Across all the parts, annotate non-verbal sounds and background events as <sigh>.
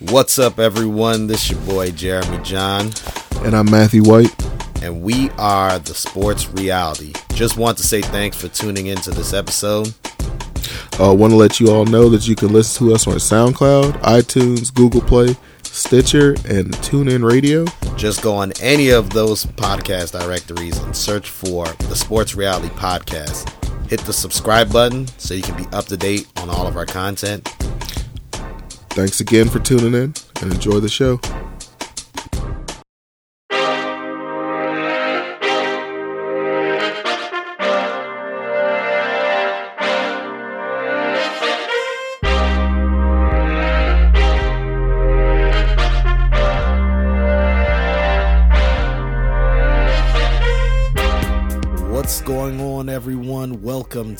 What's up, everyone? This is your boy Jeremy John, And I'm Matthew White. and we are the Sports Reality. Just want to say thanks for tuning into this episode. Uh, Want to let you all know that you can listen to us on SoundCloud, iTunes, Google Play, Stitcher, and TuneIn Radio. Just go on any of those podcast directories and search for the Sports Reality Podcast. Hit the subscribe button so you can be up to date on all of our content. Thanks again for tuning in and enjoy the show.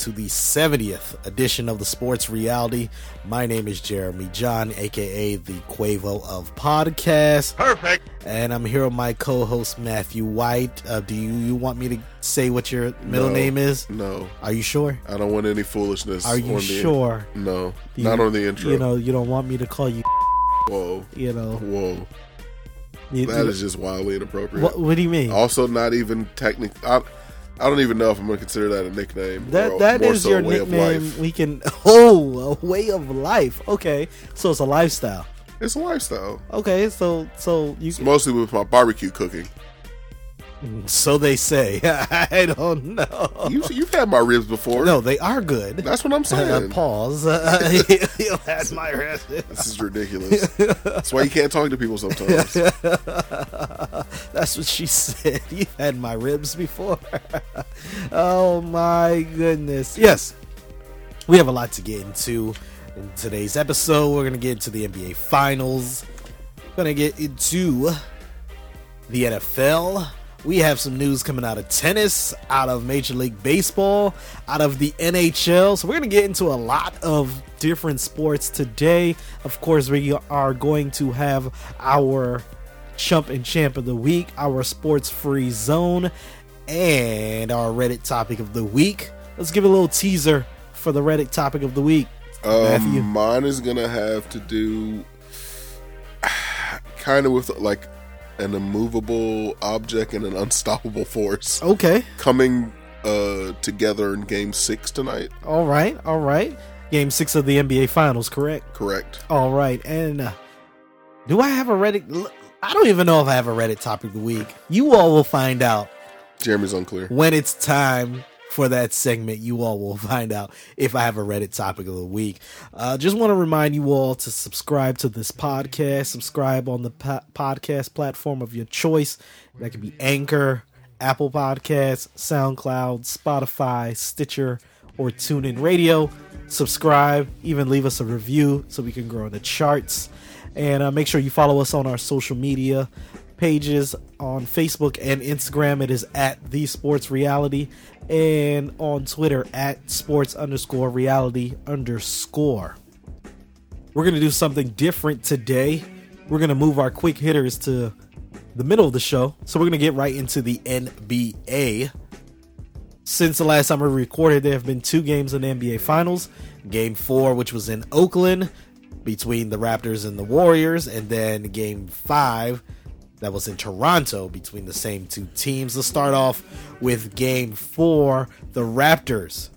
To the 70th edition of the Sports Reality. My name is Jeremy John, aka the Quavo of podcasts. Perfect. And I'm here with my co-host Matthew White. Uh, do you, you want me to say what your middle No. name is? No, Are you sure? I don't want any foolishness. Are you sure? No, Do not on the intro. You know, you don't want me to call you. <laughs> whoa, You know, whoa. you, That you- is just wildly inappropriate. what, what do you mean? Also, not even technically. I, don't even know if I'm going to consider that a nickname. That that so your a way of nickname. We can. <laughs> Oh, a way of life. Okay, so it's a lifestyle. It's a lifestyle. Okay, so so you It's mostly with my barbecue cooking. So they say. <laughs> I don't know. You, you've had my ribs before. No, they are good. That's what I'm <laughs> Uh, saying. pause. <laughs> you had my rest. This is ridiculous. That's why you can't talk to people sometimes. That's what she said. You had my ribs before. oh my goodness. Yes, we have a lot to get into in today's episode. We're gonna get into the NBA Finals. We're Gonna get into the NFL. We have some news coming out of tennis, out of Major League Baseball, out of the NHL. So we're going to get into a lot of different sports today. Of course, we are going to have our chump and champ of the week, our sports free zone, and our Reddit topic of the week. Let's give a little teaser for the Reddit topic of the week. Matthew. Um, mine is gonna have to do <sighs> kind of with like an immovable object and an unstoppable force Okay. coming uh, together in Game Six tonight. All right. All right. Game six of the NBA Finals, correct? Correct. All right, and uh, do I have a Reddit? I don't even know if I have a Reddit topic of the week. You all will find out Jeremy's unclear. when it's time for that segment. You all will <laughs> find out if I have a Reddit topic of the week. Uh, just want to remind you all to subscribe to this podcast. Subscribe on the po- podcast platform of your choice. That could be Anchor, Apple Podcasts, SoundCloud, Spotify, Stitcher, or TuneIn Radio. Subscribe, even leave us a review so we can grow in the charts. And uh, make sure you follow us on our social media pages on Facebook and Instagram. It is at the Sports Reality, and on Twitter at Sports underscore Reality underscore. We're gonna do something different today. We're gonna move our quick hitters to the middle of the show, so we're gonna get right into the NBA. Since the last time we recorded, there have been two games in the NBA Finals. Game four, which was in Oakland between the Raptors and the Warriors, and then game five, that was in Toronto between the same two teams. Let's start off with game four, the Raptors.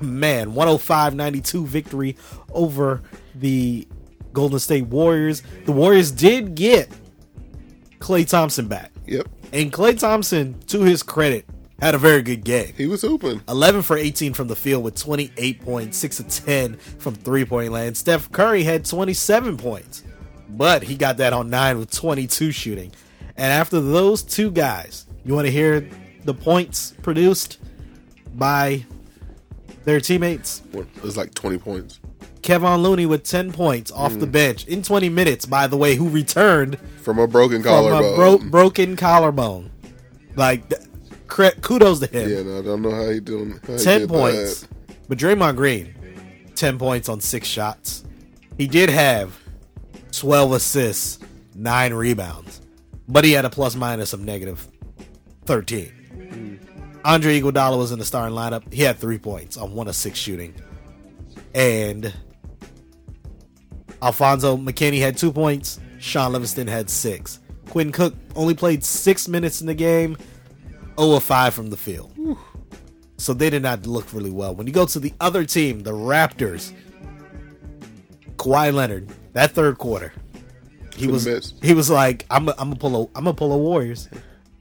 Man, 105 92 victory over the Golden State Warriors. The Warriors did get Klay Thompson back. Yep. And Klay Thompson, to his credit, had a very good game. He was open. 11 for 18 from the field with 28 points, 6 of 10 from three point land. Steph Curry had 27 points, but he got that on 9 with 22 shooting. And after those two guys, you want to hear the points produced by their teammates? It was like 20 points. Kevon Looney with 10 points off the mm. bench in 20 minutes, by the way, who returned From a broken from collarbone. a bro- broken collarbone. Like, th- cre- kudos to him. yeah, no, I don't know how he doing. How 10 did points. that. But Draymond Green, 10 points on six shots. He did have 12 assists, nine rebounds, but he had a plus minus of negative 13. Hmm. Andre Iguodala was in the starting lineup. He had three points on one of six shooting. And Alfonzo McKinnie had two points. Shaun Livingston had six. Quinn Cook only played six minutes in the game, 0 of 5 from the field. So they did not look really well. When you go to the other team, the Raptors, Kawhi Leonard, that third quarter, he was he was like, I'm I'm gonna pull a I'm gonna pull a Warriors.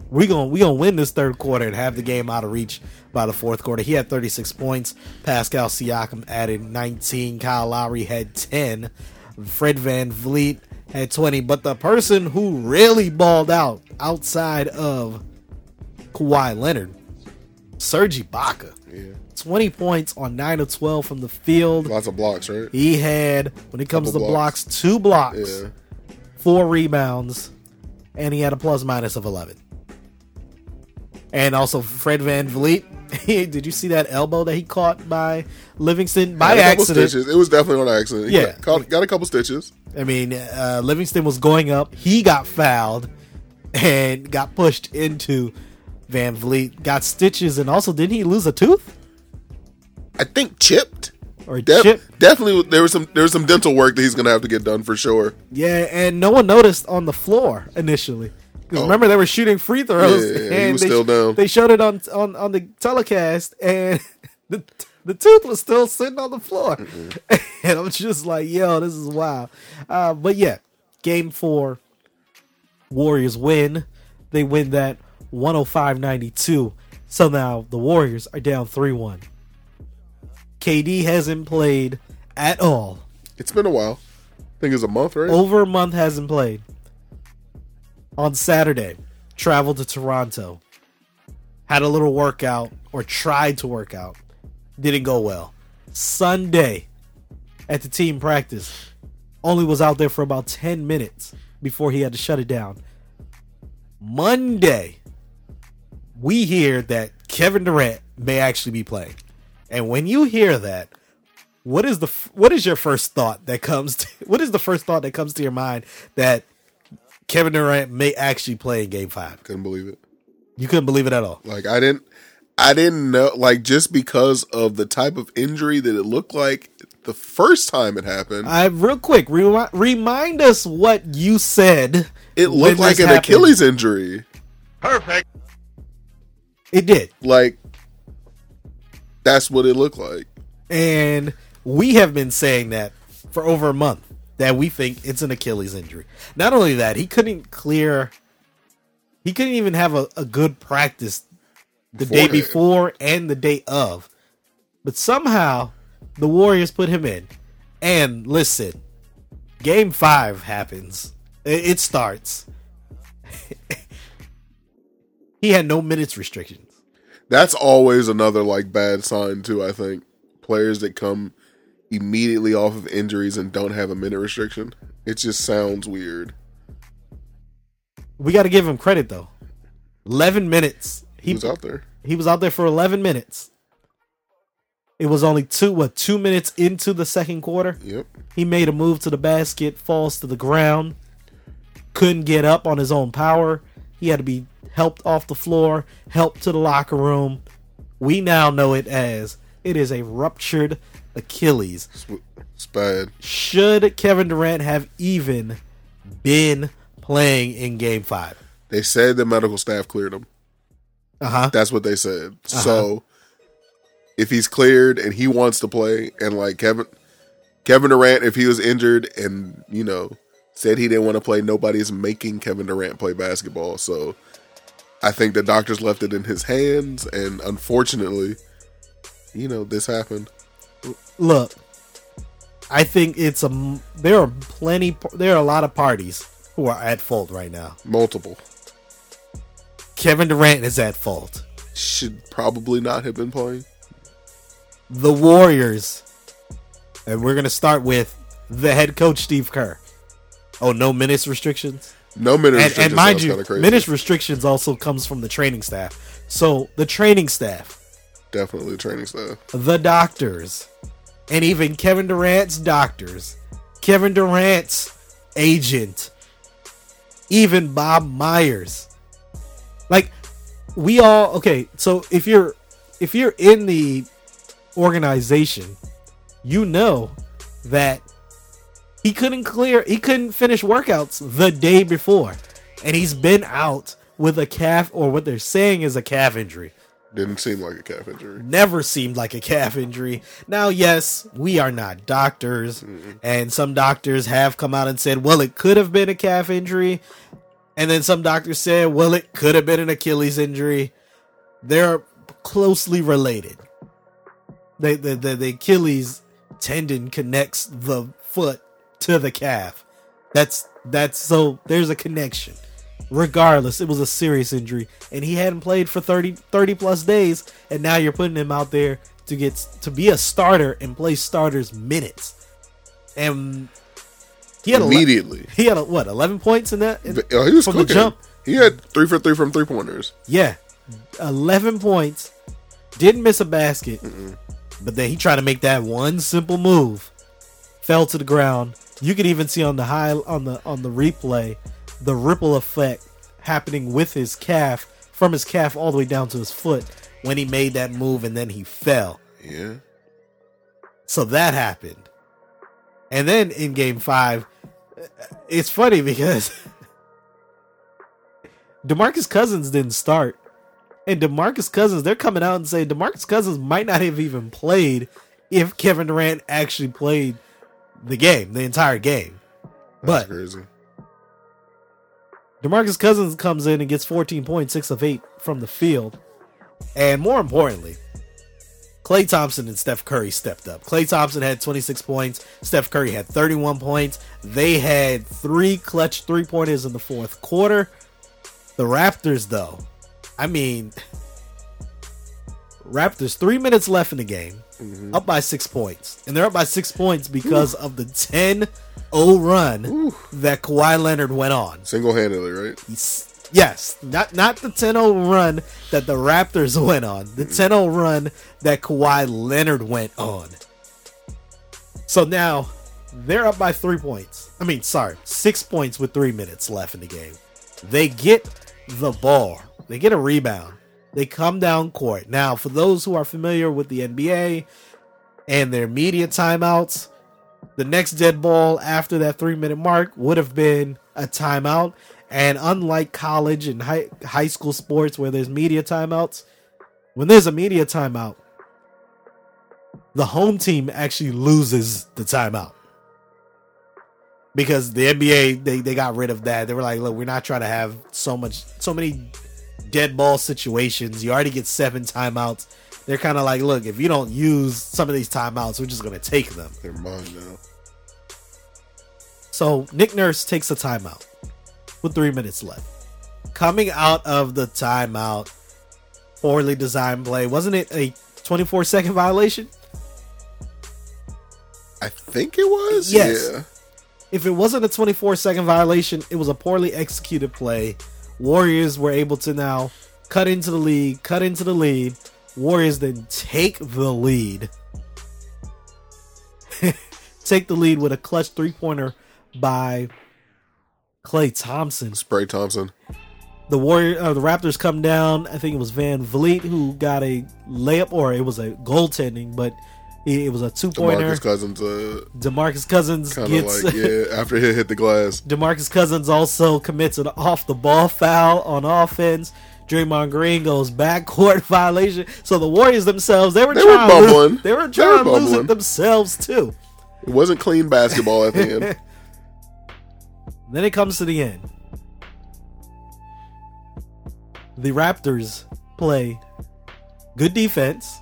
We gonna we gonna win this third quarter and have the game out of reach by the fourth quarter. He had 36 points. Pascal Siakam added 19. Kyle Lowry had 10. Fred VanVleet had 20. But the person who really balled out outside of Kawhi Leonard, Serge Ibaka, Yeah. 20 points on 9 of 12 from the field. Lots of blocks, right? He had, when it comes Couple to blocks. blocks, two blocks Yeah. four rebounds, and he had a plus minus of 11. And also Fred VanVleet. <laughs> Did you see that elbow that he caught by Livingston by accident? It was definitely on accident. He Yeah. got, got a couple stitches. I mean, uh, Livingston was going up. He got fouled and got pushed into VanVleet. Got stitches, and also didn't he lose a tooth I think chipped. or Def- chip? Definitely, there was some there was some dental work that he's gonna have to get done for sure. Yeah, and no one noticed on the floor initially. Oh. remember they were shooting free throws, Yeah, yeah, <laughs> he and was they, still down. they showed it on on on the telecast, and <laughs> the the tooth was still sitting on the floor, <laughs> and I'm just like, yo, this is wild. Uh, but yeah, game four, Warriors win. They win that 105-92. So now the Warriors are down three one. KD hasn't played at all It's been a while. I think it's a month, right? over a month hasn't played. On Saturday, traveled to Toronto. Had a little workout or tried to work out. Didn't go well. Sunday at the team practice, only was out there for about 10 minutes before he had to shut it down. Monday, we hear that Kevin Durant may actually be playing. And when you hear that, what is the what is your first thought that comes to, <laughs> what is the first thought that comes to your mind that Kevin Durant may actually play in game 5? Couldn't believe it. You couldn't believe it at all. Like I didn't, I didn't know. Like just because of the type of injury that it looked like the first time it happened, I real quick remi- remind us what you said. it looked like an happened. Achilles injury. Perfect. It did. Like that's what it looked like. And we have been saying that for over a month that we think it's an Achilles injury. Not only that, he couldn't clear he couldn't even have a, a good practice the day before and the day of. But somehow the Warriors put him in. And listen, game five happens. It, it starts. <laughs> he had no minutes restrictions. That's always another like bad sign too. I think players that come immediately off of injuries and don't have a minute restriction. It just sounds weird. We got to give him credit though. 11 minutes. He He was out there. he was out there for 11 minutes. It was only two what 2 minutes into the second quarter. Yep. He made a move to the basket, falls to the ground. Couldn't get up on his own power. He had to be helped off the floor, helped to the locker room. We now know it as it is a ruptured Achilles. Should Kevin Durant have even been playing in game 5? They said the medical staff cleared him. Uh-huh. That's what they said. So if he's cleared and he wants to play, and like Kevin Kevin Durant, if he was injured and you know said he didn't want to play, nobody's making Kevin Durant play basketball. So I think the doctors left it in his hands, and unfortunately, you know this happened. look i think it's a there are plenty there are a lot of parties who are at fault right now. Multiple. Kevin durant is at fault. Should probably not have been playing. the warriors and we're gonna start with the head coach steve kerr. Oh no minutes restrictions No minute and, restrictions and mind you minutes restrictions also comes from the training staff. So the training staff. Definitely training staff. the doctors, and even Kevin Durant's doctors, Kevin Durant's agent, even Bob Myers. Like we all okay, so if you're if you're in the organization, you know that He couldn't clear. He couldn't finish workouts the day before, and he's been out with a calf or what they're saying is a calf injury. Didn't seem like a calf injury. Never seemed like a calf injury. Now, yes, we are not doctors, and some doctors have come out and said, well, it could have been a calf injury. And then some doctors said, well, it could have been an Achilles injury. They're closely related. They, the, the, the Achilles tendon connects the foot to the calf. That's that's so there's a connection. Regardless, it was a serious injury and he hadn't played for 30 30 plus days and now you're putting him out there to get to be a starter and play starters minutes. And he had Immediately. he had a, what 11 points in that in- Oh, he was from the cooking. jump. He had three for three from three pointers. Yeah, eleven points. Didn't miss a basket, but then he tried to make that one simple move. Fell to the ground. You could even see on the high on the on the replay the ripple effect happening with his calf from his calf all the way down to his foot when he made that move and then he fell. Yeah. So that happened. And then in game five, it's funny because <laughs> Demarcus Cousins didn't start. And Demarcus Cousins, they're coming out and saying Demarcus Cousins might not have even played if Kevin Durant actually played the game, the entire game. That's But crazy. Demarcus Cousins comes in and gets 14 points, 6 of 8 from the field. And more importantly, Klay Thompson and Steph Curry stepped up. Klay Thompson had 26 points, Steph Curry had 31 points. They had three clutch three pointers in the fourth quarter. The Raptors, though, I mean, Raptors, three minutes left in the game, Mm-hmm. up by six points. And they're up by six points because of the 10 0 run that Kawhi Leonard went on. Single handedly, right? He's- Yes, not not the 10-0 run that the Raptors <laughs> went on. The 10-0 run that Kawhi Leonard went on. So now they're up by 3 points. I mean, sorry, 6 points with 3 minutes left in the game. They get the ball. They get a rebound. They come down court. Now, for those who are familiar with the NBA and their media timeouts, the next dead ball after that three minute mark would have been a timeout. And unlike college and high, high school sports where there's media timeouts, when there's a media timeout, the home team actually loses the timeout. Because the NBA, they, they got rid of that. They were like, look, we're not trying to have so much, so many dead ball situations. You already get seven timeouts. They're kind of like, look, if you don't use some of these timeouts, we're just going to take them. They're mine now. So Nick Nurse takes a timeout with three minutes left. Coming out of the timeout, poorly designed play. Wasn't it a 24 second violation? I think it was. Yes. Yeah. If it wasn't a 24 second violation, it was a poorly executed play. Warriors were able to now cut into the lead, cut into the lead. Warriors then take the lead. <laughs> take the lead with a clutch three pointer by Klay Thompson. Spray Thompson. the Warrior, uh, the Raptors come down. I think it was VanVleet who got a layup, or it was a goaltending, but it, it was a two pointer. Demarcus Cousins, uh, Demarcus Cousins gets like yeah. <laughs> After he hit the glass, Demarcus Cousins also commits an off the ball foul on offense. Draymond Green goes backcourt <laughs> violation. So the Warriors themselves, they were They trying to lose, they were They trying were to lose it themselves too. it wasn't clean basketball at the end. <laughs> Then it comes to the end. The Raptors play good defense.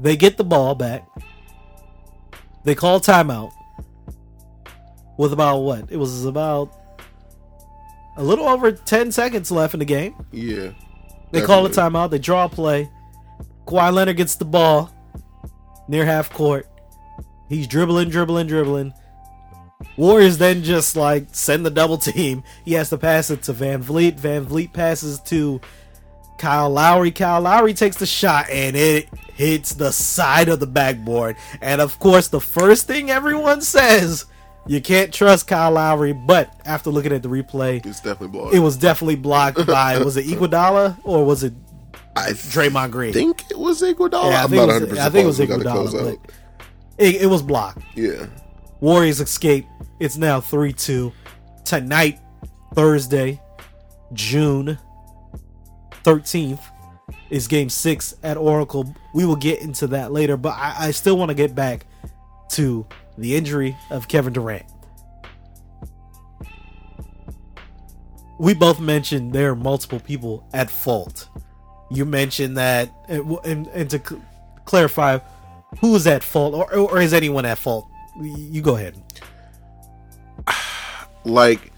They get the ball back. They call timeout. With about what? It was about a little over 10 seconds left in the game. Yeah. They call a timeout. They draw a play. Kawhi Leonard gets the ball near half court. He's dribbling, dribbling, dribbling. Warriors then just like send the double <laughs> team. He has to pass it to VanVleet. Van Vliet passes to Kyle Lowry. Kyle Lowry takes the shot and it hits the side of the backboard. And of course, the first thing everyone says, you can't trust Kyle Lowry. But after looking at the replay, It's definitely blocked. it was definitely blocked <laughs> by was it Iguodala or was it I Draymond Green? think it was Iguodala. Yeah, I I'm think not it 100 was, I think it was. Iguodala, but it, it was blocked. Yeah. Warriors escape. It's now 3 2. Tonight, Thursday, June 13th, is game six at Oracle. We will get into that later, but I, I still want to get back to the injury of Kevin Durant. We both mentioned there are multiple people at fault. You mentioned that, and, and to cl- clarify, who is at fault, or, or is anyone at fault? You go ahead. <sighs> Like,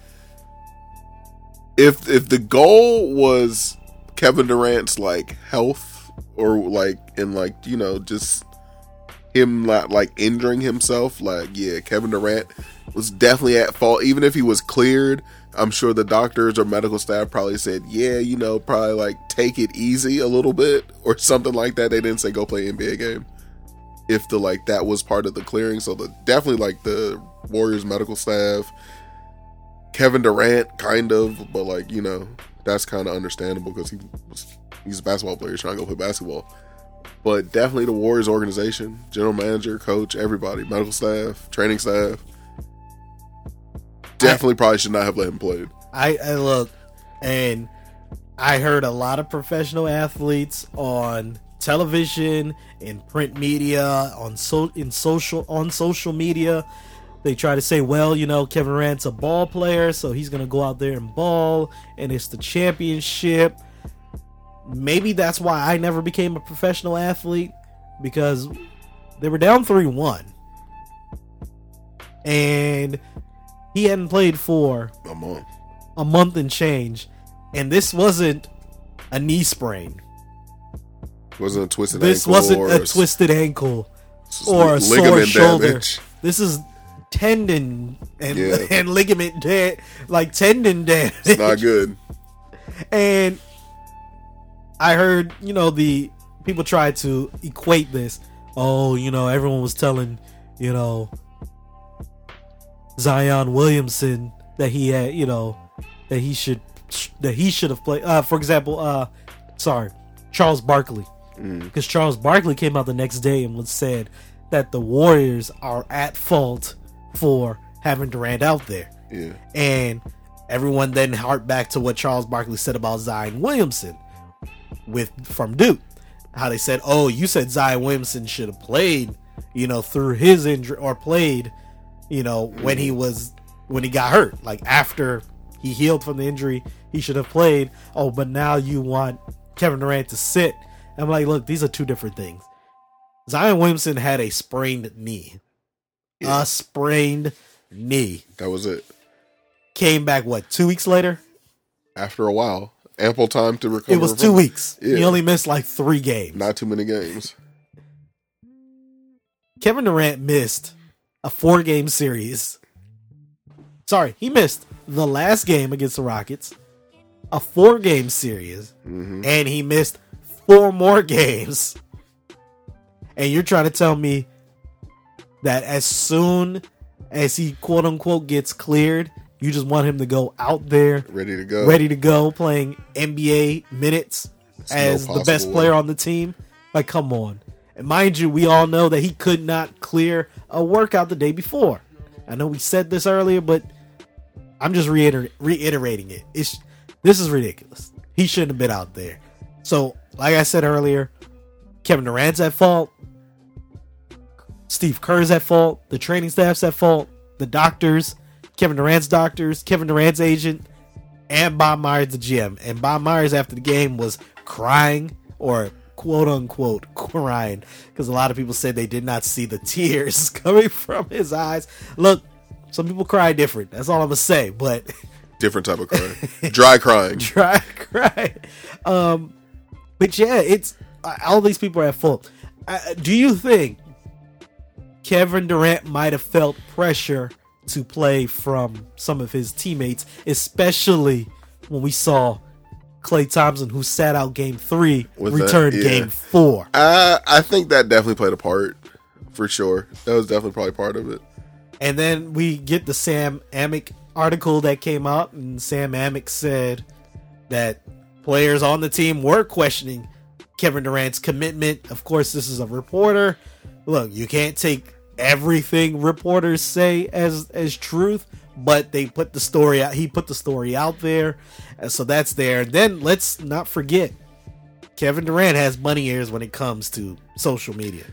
if if the goal was Kevin Durant's like health or like and like you know just him not like injuring himself like yeah Kevin Durant was definitely at fault. Even if he was cleared I'm sure the doctors or medical staff probably said yeah you know probably like take it easy a little bit <laughs> or something like that. They didn't say go play NBA game if the like that was part of the clearing. So the definitely like the Warriors medical staff Kevin Durant kind of but like you know that's kind of understandable because he was he's a basketball player he's trying to go play basketball. But definitely the Warriors organization, general manager, coach, everybody, medical staff, training staff, definitely I, probably should not have let him play. I, I look, and I heard a lot of professional athletes on television, in print media, on so in social on social media they try to say, well, you know, Kevin Durant's a ball player, so he's going to go out there and ball, and it's the championship. Maybe that's why I never became a professional athlete because they were down 3 1. And he hadn't played for a month. A month and change. And this wasn't a knee sprain. wasn't a twisted ankle. this wasn't a, a twisted ankle or a sore shoulder. Damage. This is tendon and yeah. <laughs> and ligament dead, like tendon damage. It's not good. <laughs> And I heard, you know, the people try to equate this. Oh, you know, everyone was telling, you know, Zion Williamson that he had, you know, that he should that he should have played. Uh, for example, uh, sorry, Charles Barkley, because mm. Charles Barkley came out the next day and was said that the Warriors are at fault for having Durant out there. Yeah. And everyone then harked back to what Charles Barkley said about Zion Williamson with from Duke. How they said, "Oh, you said Zion Williamson should have played, you know, through his injury or played, you know, when he was when he got hurt, like after he healed from the injury, he should have played. Oh, but now you want Kevin Durant to sit." I'm like, "Look, these are two different things." Zion Williamson had a sprained knee yeah. a sprained knee. That was it. Came back what two weeks later? After a while, ample time to recover. It was two weeks. Yeah. He only missed like three games. Not too many games. Kevin Durant missed a four game series. Sorry, he missed the last game against the Rockets, a four game series, mm-hmm. and he missed four more <laughs> games. And you're trying to tell me that as soon as he quote unquote gets cleared, you just want him to go out there ready to go, ready to go, playing NBA minutes it's as no the best player way. on the team. Like, come on. And mind you, we all know that he could not clear a workout the day before. I know we said this earlier, but I'm just reiter- reiterating it. It's this is ridiculous. He shouldn't have been out there. So, like I said earlier, Kevin Durant's at fault. Steve Kerr's at fault. The training staff's at fault. The doctors, Kevin Durant's doctors, Kevin Durant's agent, and Bob Myers, the GM. And Bob Myers, after the game, was crying or quote unquote crying because a lot of people said they did not see the tears <laughs> coming from his eyes. Look, some people cry different. That's all I'm gonna say. But <laughs> different type of crying, dry crying, <laughs> dry crying. Um, but yeah, it's all these people are at fault. Uh, do you think Kevin Durant might have felt pressure to play from some of his teammates, especially when we saw Klay Thompson, who sat out game three, With returned yeah. game four. I, I think that definitely played a part for sure. That was definitely probably part of it. And then we get the Sam Amick article that came out, and Sam Amick said that players on the team were questioning Kevin Durant's commitment. Of course, this is a reporter. Look, you can't take everything reporters say as as truth, but they put the story out. He put the story out there, and so that's there. Then let's not forget, Kevin Durant has money ears when it comes to social media.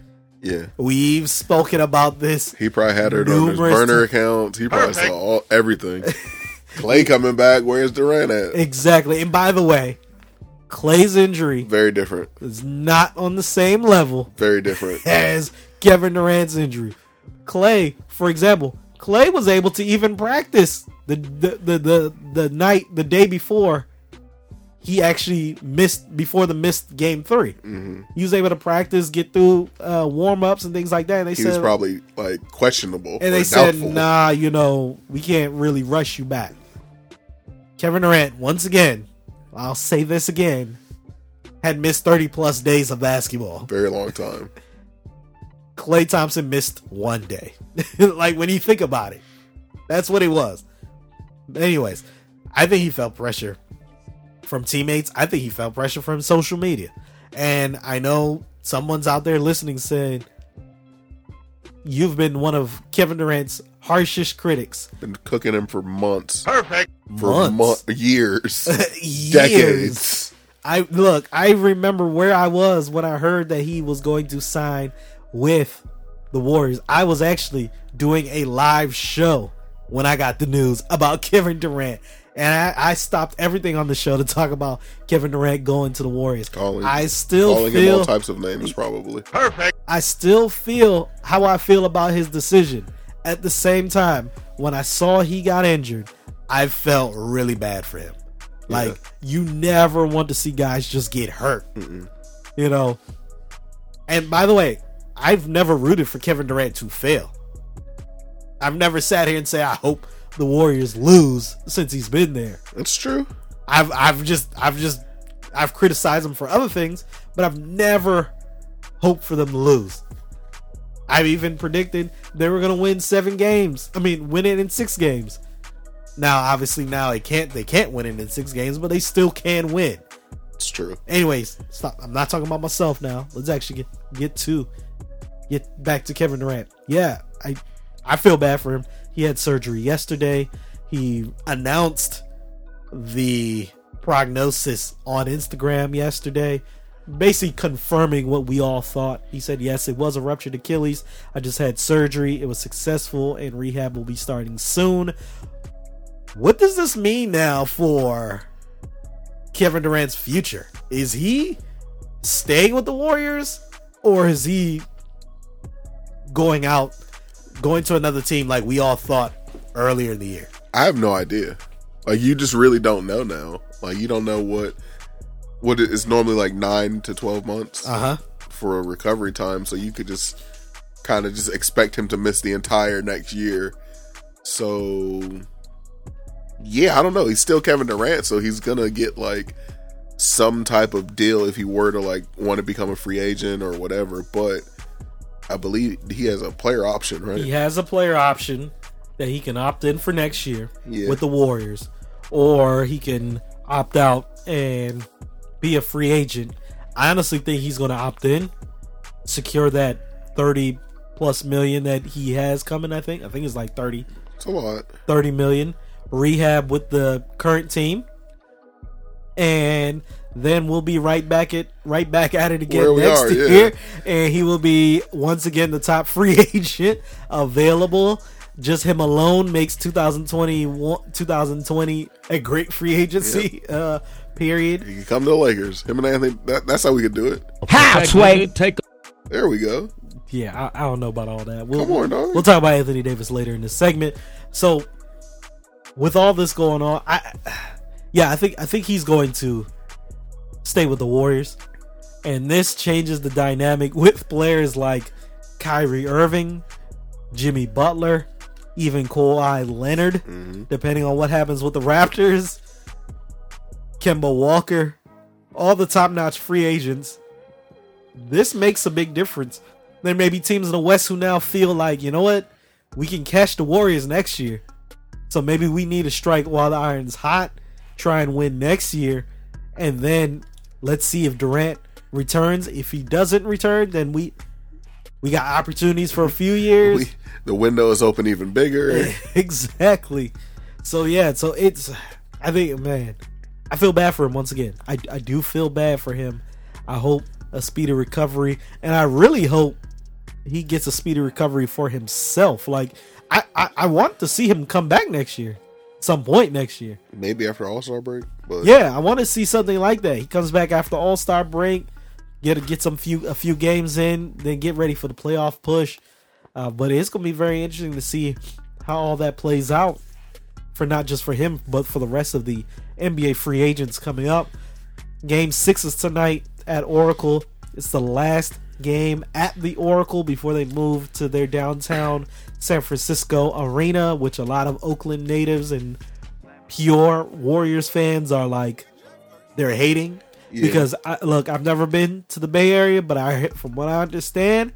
Yeah, We've spoken about this. he probably had it on his burner ti- accounts. He probably Perfect. saw all, everything. Klay coming back. Where's Durant at? Exactly. And by the way, Klay's injury Very different. is not on the same level Very different. <laughs> as Kevin Durant's injury. Klay, for example, Klay was able to even practice the the the the, the night the day before he actually missed before the missed game 3 He was able to practice, get through uh, warm ups and things like that. And they He said, was probably like questionable. and they said, doubtful. nah, you know, we can't really rush you back. Kevin Durant, once again, I'll say this again, had missed 30 plus days of basketball. Very long time. Klay Thompson missed one day. <laughs> like when you think about it, that's what it was. But anyways, I think he felt pressure from teammates. I think he felt pressure from social media. And I know someone's out there listening saying, You've been one of Kevin Durant's harshest critics. Been cooking him for months. Perfect. For Months. mon- years. <laughs> Years. decades. I look, I remember where I was when I heard that he was going to sign with the Warriors. I was actually doing a live show when I got the news about <laughs> Kevin Durant. And I, I stopped everything on the show to talk about Kevin Durant going to the Warriors. Calling- I still Calling him all types of names, probably. Perfect. I still feel how I feel about his decision. At the same time, when I saw he got injured, I felt really bad for him. Like you never want to see guys just get hurt. You know. And by the way, I've never rooted for Kevin Durant to fail. I've never sat here and say I hope the Warriors lose since he's been there. That's true. I've I've just I've just I've criticized them for other things, but I've never hoped for them to lose. I've even predicted they were gonna win seven games. I mean, win it in six games. Now, obviously, now they can't they can't win it in six games, but they still can win. It's true. Anyways, stop. I'm not talking about myself now. Let's actually get get to get back to Kevin Durant. Yeah, I I feel bad for him. He had surgery yesterday. He announced the prognosis on Instagram yesterday, basically confirming what we all thought. He said, "Yes, it was a ruptured Achilles. I just had surgery. It was successful, and rehab will be starting soon." What does this mean now for Kevin Durant's future? Is he staying with the Warriors or is he going out, going to another team like we all thought earlier in the year? I have no idea. Like you just really don't know now. Like you don't know what what it is normally like nine to twelve months Uh huh. for a recovery time. So you could just kind of just expect him to miss the entire next year. So yeah, I don't know. He's still Kevin Durant, so he's gonna get like some type of deal if he were to like want to become a free agent or whatever. But I believe he has a player option, right? He has a player option that he can opt in for next year Yeah. with the Warriors, or he can opt out and be a free agent. I honestly think he's going to opt in, secure that 30 plus million that he has coming. I think. I think it's like 30. It's a lot. 30 million rehab with the current team and then we'll be right back at right back at it again Where next are, yeah. year and he will be once again the top <laughs> free agent available just him alone makes 2021 2020 a great free agency uh period He can come to the Lakers. Him and Anthony. That, that's how we could do it. How, Sway? Take There we go. yeah I, I don't know about all that we'll, Come on, dog. we'll talk about anthony davis later in this segment so with all this going on i yeah i think i think he's going to stay with the warriors and this changes the dynamic with players like Kyrie Irving, Jimmy Butler, even Kawhi Leonard, mm-hmm. depending on what happens with the Raptors, Kemba Walker, all the top-notch free agents. This makes a big difference. There may be teams in the West who now feel like, you know what, we can catch the Warriors next year. So maybe we need to strike while the iron's hot, try and win next year, and then let's see if Durant returns. If he doesn't return, then we We got opportunities for a few <laughs> years. We, the window is open even bigger. <laughs> exactly. So yeah, so it's I think man, I feel bad for him once again. I I do feel bad for him. I hope a speedy recovery and I really hope he gets a speedy recovery for himself. Like I I, I want to see him come back next year. Some point next year. Maybe after All Star break. But Yeah, I want to see something like that. He comes back after All Star break, get get some few a few games in, then get ready for the playoff push. Uh, but it's gonna be very interesting to see how all that plays out for not just for him, but for the rest of the NBA free agents coming up. Game six is tonight at Oracle. It's the last game at the Oracle before they move to their downtown San Francisco arena, which a lot of Oakland natives and pure Warriors fans are like they're hating Yeah. because I, look, I've never been to the Bay Area, but I from what I understand,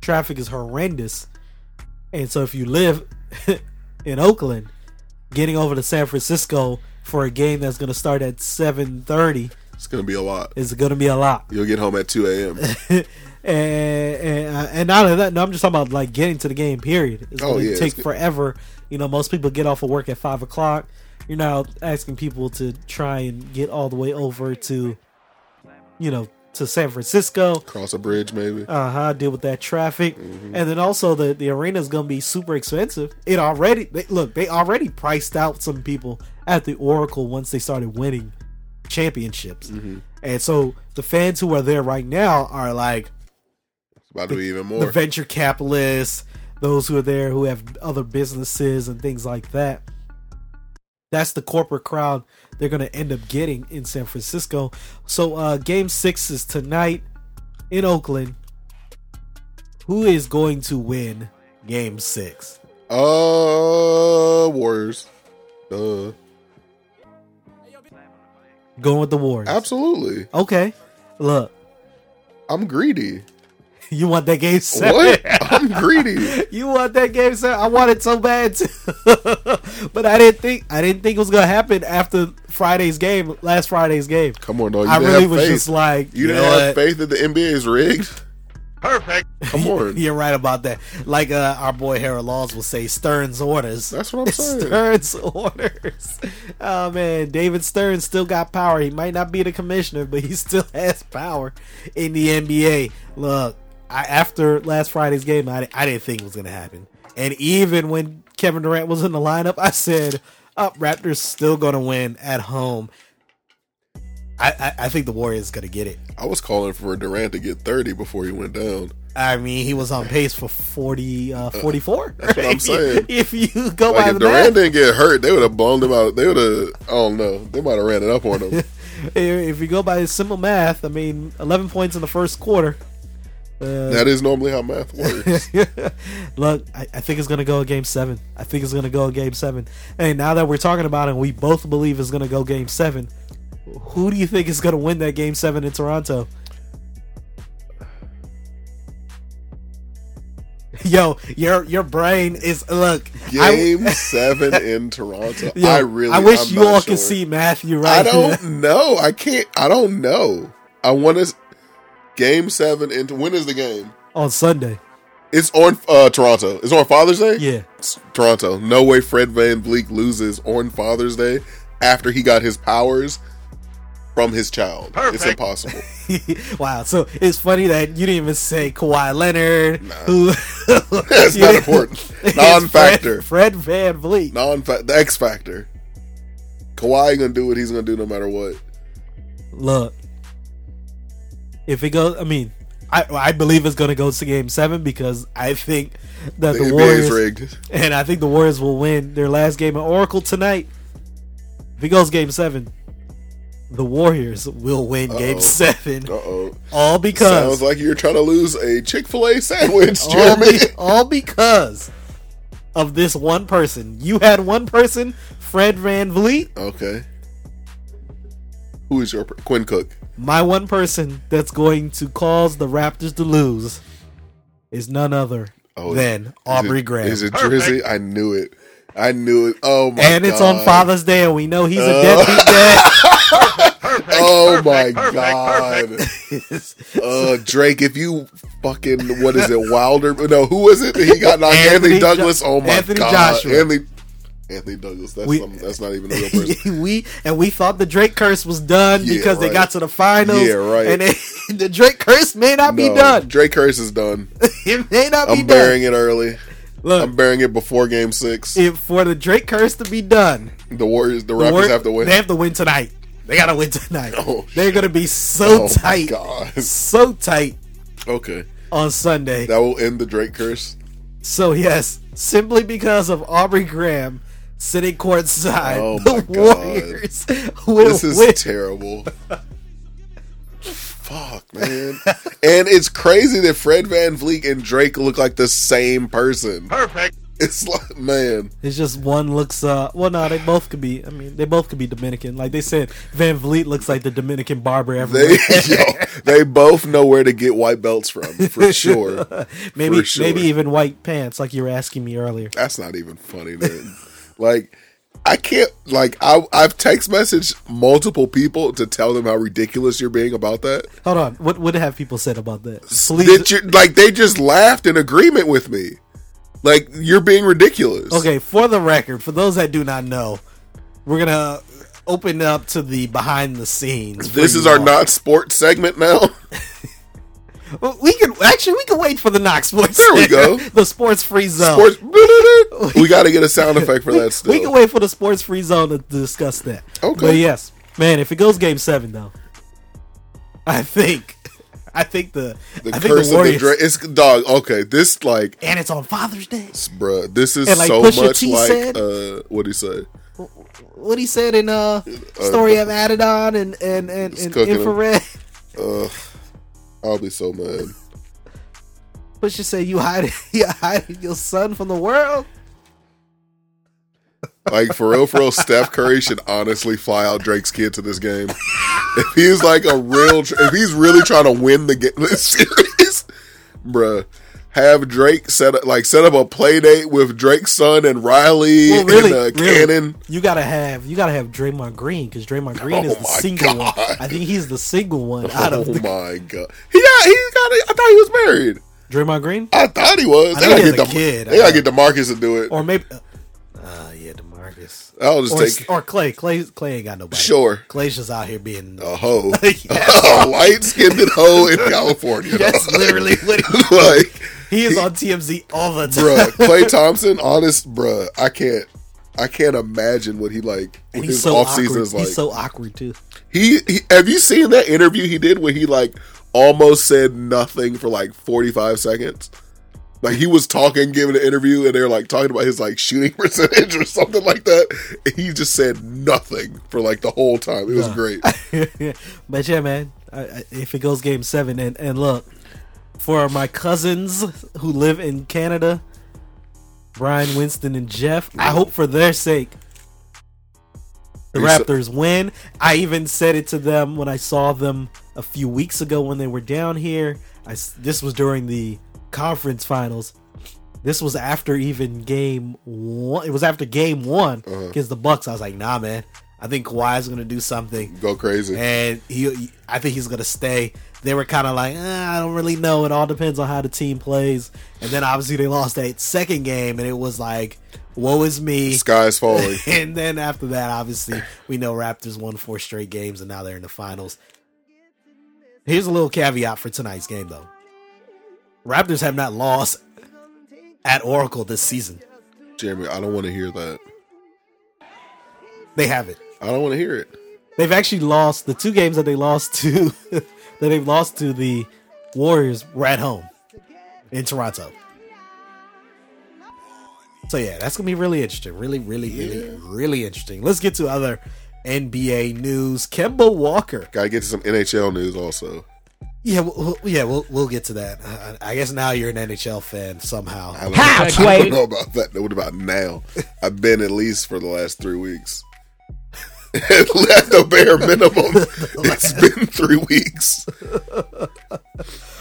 traffic is horrendous, and so if you live <laughs> in Oakland, getting over to San Francisco for a game that's going to start at seven thirty it's gonna be a lot. It's going to be a lot. You'll get home at two a.m. <laughs> and and, uh, and not only that, no, I'm just talking about like getting to the game. Period. It's Oh, going to yeah, take forever. You know, most people get off of work at five o'clock. You're now asking people to try and get all the way over to, you know, to San Francisco. Cross a bridge, maybe. Uh huh. Deal with that traffic, Mm-hmm. and then also the the arena is going to be super expensive. It already they, look they already priced out some people at the Oracle once they started winning championships, Mm-hmm. and so the fans who are there right now are like It's about to be even more the venture capitalists, those who are there who have other businesses and things like that. That's the corporate crowd they're going to end up getting in San Francisco. So, uh, game six is tonight in Oakland. Who is going to win game six? Uh, Warriors. Uh, Going with the Warriors. absolutely. Okay. Look, I'm greedy. <laughs> you want that game seven? What? <laughs> I'm greedy. You want that game seven? I want it so bad too. <laughs> but I didn't think I didn't think it was gonna happen after Friday's game, last Friday's game. Come on, dog. You I really was faith. just like, you you didn't know have faith that the NBA is rigged. Perfect. Come <laughs> on. You're right about that. Like uh, our boy Harold Laws will say, Stern's orders. That's what I'm <laughs> saying. Stern's orders. Oh man, David Stern still got power. He might not be the commissioner, but he still <laughs> has power in the NBA. Look, I, after last Friday's game, I, I didn't think it was going to happen. And even when Kevin Durant was in the lineup, I said, "Up, Raptors still going to win at home." I, I, I think the Warriors going to get it. I was calling for Durant to get 30 before he went down. I mean, he was on pace for 40, uh, 44. That's what I'm <laughs> saying. if you go Like by if the Durant math, didn't get hurt, they would have blown them out. They would have. I don't know. They might have ran it up on him. <laughs> if you go by simple math, I mean, 11 points in the first quarter. Uh, that is normally how math works. <laughs> Look, I, I think it's going to go game seven. I think it's going to go game seven. And now that we're talking about it, we both believe it's going to go game seven. Who do you think is going to win that game seven in Toronto? <laughs> Yo, your your brain is look. I- Game seven in Toronto. <laughs> yo, I really. I wish I'm you all sure. could see Matthew right I don't <laughs> know. I can't. I don't know. I want to. Game seven into when is the game? on Sunday. It's on uh, Toronto. It's on Father's Day. Yeah, It's Toronto. No way Fred VanVleet loses on Father's Day after he got his powers from his child. It's impossible. <laughs> wow. So it's funny that you didn't even say Kawhi Leonard, who <laughs> That's not important. <laughs> Non-factor. Fred, Fred Van Vliet. Non-factor. the X factor. Kawhi gonna do what he's gonna do no matter what. Look, if it goes, I mean, I I believe it's going to go to Game Seven because I think that The, the, Warriors is rigged. and I think the Warriors will win their last game at Oracle tonight. If it goes Game Seven, the Warriors will win Game Uh-oh. Seven, Uh oh. all because Sounds like you're trying to lose a Chick Fil A sandwich, all, be- all because of this one person. You had one person, Fred VanVleet. okay. Who is your per- Quinn Cook? My one person that's going to cause the Raptors to lose is none other Oh, than Aubrey it- Graham. Is it. Drizzy? I knew it. I knew it. Oh my and it's on Father's Day, and we know he's a Uh. deadbeat dad. <laughs> <laughs> Perfect. Oh perfect, my perfect, god. perfect. uh, Drake, if you fucking what is it, Wilder? No, who was it? He got knocked. Anthony, Anthony Douglas. Jo- oh my god. Anthony god, Joshua. Anthony. Anthony Douglas. That's We- some, that's not even a real person. <laughs> we and we thought the Drake curse was done Yeah, because they got to the finals. Yeah, right. And it, <laughs> the Drake curse may not be done. Drake curse is done. <laughs> it may not be done. I'm burying done. it early. Look, I'm burying it before Game Six. if for the Drake curse to be done, The Warriors, the the Raptors War- have to win. They have to win tonight. They gotta win tonight. Oh, They're gonna be so oh my tight, god. so tight Okay, on Sunday. that will end the Drake curse. So yes, simply because of Aubrey Graham sitting courtside, Oh the my God. Warriors <laughs> will This is win. terrible. Fuck, man. and it's crazy that Fred VanVleet and Drake look like the same person. Perfect. <laughs> It's like, man. It's just one looks. uh Well, no, they both could be. I mean, they both could be Dominican. Like they said, VanVleet looks like the Dominican barber everywhere. They <laughs> yo, they both know where to get white belts from for <laughs> sure. maybe, for sure. maybe even white pants, like you were asking me earlier. That's not even funny, man. like I can't like I I've text messaged multiple people to tell them how ridiculous you're being about that. Hold on, what what have people said about that? Please, That you like they just laughed in agreement with me. Like you're being ridiculous. Okay, for the record, for those that do not know, we're gonna open up to the behind the scenes. This is our not sports segment now. <laughs> Well, We can actually we can wait for the not sports. There we go. <laughs> the sports free zone. Sports. <laughs> we got to get a sound effect for that still. We can wait for the sports free zone to discuss that. Okay. But yes, man, if it goes game seven though, I think, I think the, The I think curse the Warriors, of the Drake. It's dog. Okay, this like, and it's on Father's Day. bruh, this is like so Pusha much T like said- uh, what he say? What he said in uh story of Adidon and and and, and infrared. Ugh, I'll be so mad. Pusha said you hiding <laughs> you hiding your son from the world. Like for real, for real, Steph Curry should honestly fly out Drake's kid to this game. If he's like a real, if he's really trying to win the game, this series, bruh, have Drake set up like set up a play date with Drake's son and Riley Well, really, and uh, really, Canon. you gotta have you gotta have Draymond Green because Draymond Green is Oh the my single one. I think he's the single one <laughs> out Oh of the my god, he got he got. I thought he was married. Draymond Green. I thought he was. I They gotta get the kid. They gotta get Demarcus to do it. or maybe yeah demarcus I'll just or, take or Klay Klay Klay ain't got nobody sure Klay's just out here being a hoe, <laughs> a light skinned hoe in <laughs> California. that's literally what <laughs> he, like. he is on tmz all the time bruh, Klay Thompson, honest, bruh, I can't, I can't imagine what he like. What he's his so off season is like. he's so awkward too he, he, have you seen that interview he did where he like almost said nothing for like forty five seconds? Like he was talking, giving an interview, and they're like talking about his like shooting <laughs> percentage or something like that. And he just said nothing for like the whole time. It was great. <laughs> but yeah man I, I, if it goes game seven and and look for my cousins who live in canada brian winston and jeff i hope for their sake the raptors win i even said it to them when i saw them a few weeks ago when they were down here I this was during the conference finals this was after even game one it was after game one Uh-huh. against the bucks i was like nah man i think Kawhi's gonna do something Go crazy. and he, I think he's gonna stay. They were kind of like, eh, I don't really know. It all depends on how the team plays. And then obviously they lost that second game, and it was like, woe is me. Sky's falling. <laughs> And then after that, obviously we know Raptors won four straight games, and now they're in the finals. Here's a little caveat for tonight's game, though. Raptors have not lost at Oracle this season. Jeremy, I don't want to hear that. They haven't. I don't want to hear it. They've actually lost the two games that they lost to <laughs> that they've lost to the Warriors were at home in Toronto. So yeah, that's gonna be really interesting. Really, really, really, really interesting. Let's get to other NBA news. Kemba Walker. Gotta get to some NHL news also. Yeah, we'll, we'll- yeah, we'll we'll get to that. Uh, I guess now you're an NHL fan somehow. I don't, How, I don't know about that. What about now? I've been at least for the last three weeks. <laughs> at the bare minimum, <laughs> it's been three weeks.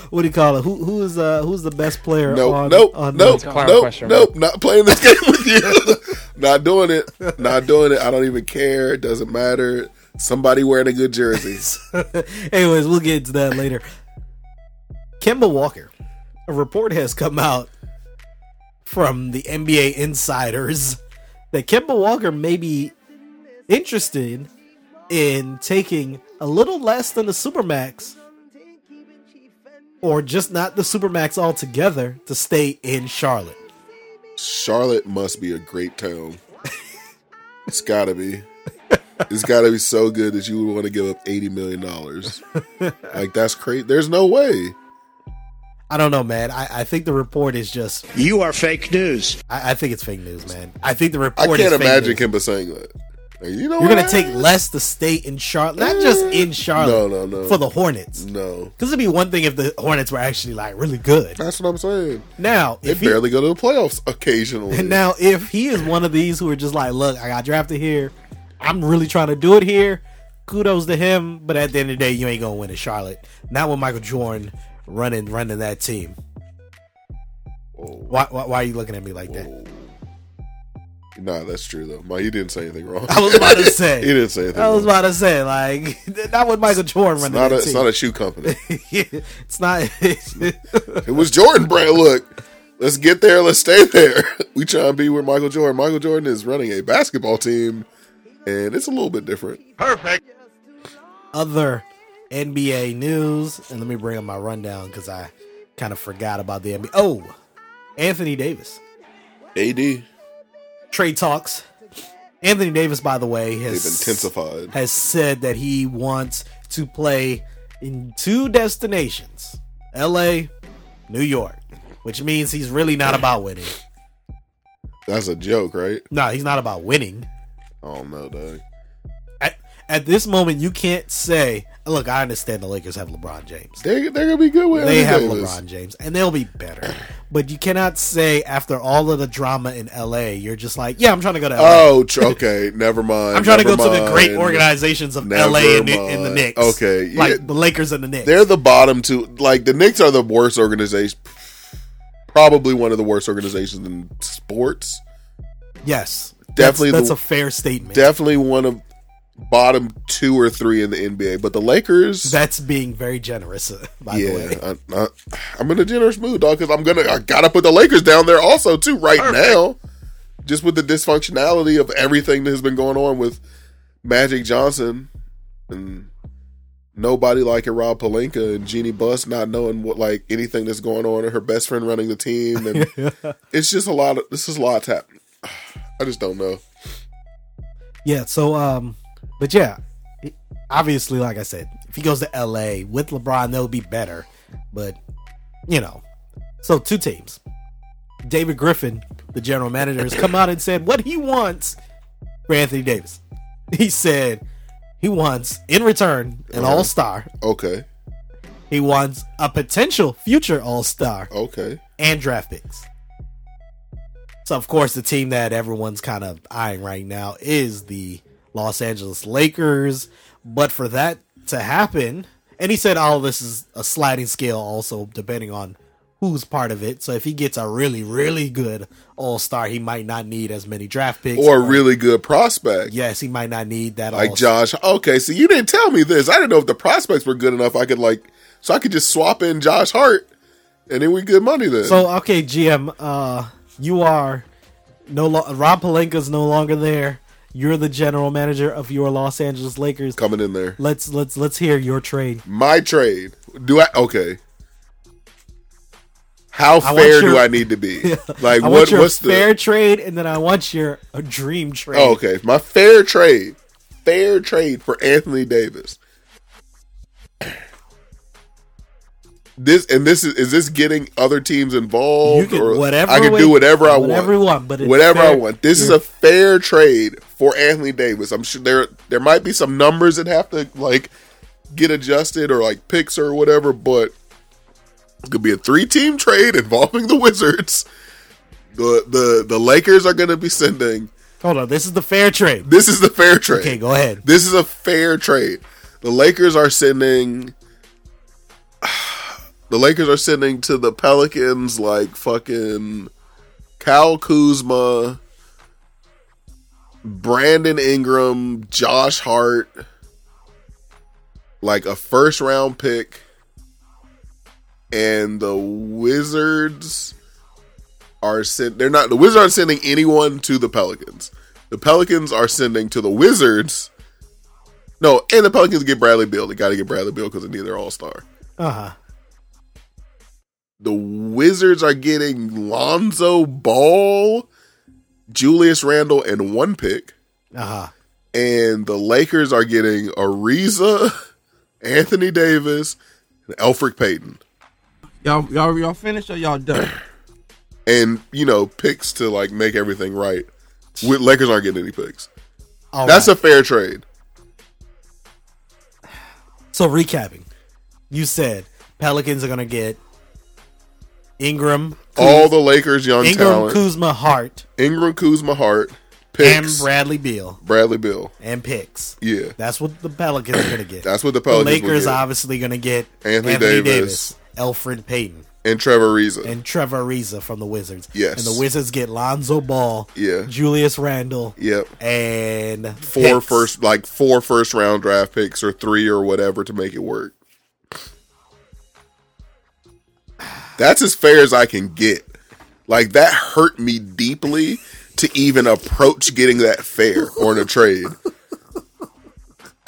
What do you call it? Who who is uh who's the best player? Nope, on, nope, on nope, the- nope, question, nope. Not playing this game with you. <laughs> not doing it. Not doing it. I don't even care. It doesn't matter. Somebody wearing a good jersey. <laughs> Anyways, we'll get into that later. Kemba Walker. A report has come out from the NBA insiders that Kemba Walker may be interested in taking a little less than the Supermax or just not the Supermax altogether to stay in Charlotte. Charlotte must be a great town. it's gotta be. It's gotta be so good that you would want to give up eighty million dollars. <laughs> like that's crazy. There's no way. I don't know, man. I, I think the report is just. You are fake news. I, I think it's fake news, man. I think the report. I can't is imagine news. Kemba saying that. Like, you know, You're gonna what? take less the state in Charlotte, not just eh. in Charlotte. No, no, no. For the Hornets, No, because it'd be one thing if the Hornets were actually like really good. that's what I'm saying. Now, They if he, barely go to the playoffs occasionally. and <laughs> now if he is one of these who are just like, look, I got drafted here, I'm really trying to do it here. Kudos to him, but at the end of the day, you ain't gonna win in Charlotte. Not with Michael Jordan running running that team. Why, why, why are you looking at me like that? Nah, that's true though. My, he didn't say anything wrong. I was about to say. <laughs> he didn't say anything. I was wrong. about to say, like, <laughs> not with Michael Jordan It's running not, a, it's not a shoe company. <laughs> it's not. It was Jordan Brand. Look, let's get there. Let's stay there. We try and be with Michael Jordan. Michael Jordan is running a basketball team, and it's a little bit different. Perfect. Other NBA news, and let me bring up my rundown because I kind of forgot about the NBA. Oh, Anthony Davis AD, trade talks. Anthony Davis, by the way, they've has intensified. has said that he wants to play in two destinations: L.A., New York, which means he's really not about winning. That's a joke, right? No, he's not about winning. I don't know, dog. At, at this moment, you can't say, "Look, I understand the Lakers have LeBron James. They they're gonna be good with They have Davis. LeBron James, and they'll be better." But you cannot say after all of the drama in LA, you're just like, "Yeah, I'm trying to go to LA. Oh, tr- okay. Never mind. I'm trying to go never to the great organizations of Never LA and, the- and the. Knicks. Okay, yeah. like the Lakers and the Knicks. They're the bottom two. Like the Knicks are the worst organization. Probably one of the worst organizations in sports. yes, Definitely That's, the- a fair statement. Definitely one of bottom two or three in the NBA. But the Lakers, that's being very generous, uh, by the way. I, I, I'm in a generous mood, dog. Because I'm gonna, I gotta put the Lakers down there also too right now. Just with the dysfunctionality of everything that has been going on with Magic Johnson and nobody like it, Rob Pelinka and Jeannie Buss not knowing what like anything that's going on and her best friend running the team and <laughs> it's just a lot of this is a lot happening. I just don't know. Yeah, so um but yeah, obviously like I said, if he goes to LA with LeBron they'll be better. But you know. So two teams. David Griffin, the general manager, has come out and said what he wants for Anthony Davis. He said he wants in return an Uh-huh. all-star. Okay, He wants a potential future all-star okay. and draft picks. So of course the team that everyone's kind of eyeing right now is the Los Angeles Lakers. But for that to happen, and he said all this is a sliding scale also depending on who's part of it. So if he gets a really, really good all star, he might not need as many draft picks. Or a really good prospect. Yes, he might not need that like all-star. Josh. Okay, so you didn't tell me this. I didn't know if the prospects were good enough. I could like, so I could just swap in Josh Hart, and then we good money then. So okay, GM, uh, you are no lo- Rob Pelinka's no longer there. You're the general manager of your Los Angeles Lakers. coming in there, Let's let's let's hear your trade. my trade. Do I okay? How want fair your- do I need to be? <laughs> Like I what? What's the? fair trade, and then I want your a dream trade. Oh, okay, my fair trade. Fair trade for Anthony Davis. This and this is is this getting other teams involved? Can or whatever I can way- do whatever I whatever want. you want, but it's whatever I want. This is a fair trade for Anthony Davis. I'm sure there there might be some numbers that have to like get adjusted or like picks or whatever, but it could be a three team trade involving the Wizards. The the the Lakers are going to be sending. Hold on, this is the fair trade. This is the fair trade. Okay, go ahead. This is a fair trade. The Lakers are sending. The Lakers are sending to the Pelicans like fucking Kyle Kuzma, Brandon Ingram, Josh Hart, like a first round pick, and the Wizards are sent. They're not the Wizards aren't sending anyone to the Pelicans. The Pelicans are sending to the Wizards. No, and the Pelicans get Bradley Beal. They got to get Bradley Beal because they need their All Star. Uh huh. The Wizards are getting Lonzo Ball, Julius Randle, and one pick. Uh huh. and the Lakers are getting Ariza, <laughs> Anthony Davis, and Elfrid Payton, Y'all, y'all, y'all finished or y'all done? <clears throat> and you know picks to like make everything right. With Lakers aren't getting any picks. All That's right. a fair trade. so recapping. You said Pelicans are gonna get Ingram, All the Lakers young talent. Ingram, talent, Kuzma, Hart, Ingram, Kuzma, Hart, and Bradley Beal Bradley Beal. and picks. Yeah, That's what the Pelicans are gonna get. <clears throat> that's what the the Pelicans will Lakers get. obviously gonna get Anthony Anthony, Davis. Davis. Alfred Payton, and Trevor Ariza. and Trevor Ariza from the Wizards. Yes. and the Wizards get Lonzo Ball, Yeah. Julius Randle, yep, and four picks. first like four first round draft picks or three or whatever to make it work. That's as fair as I can get. Like that hurt me deeply to even approach getting that fair or in a trade.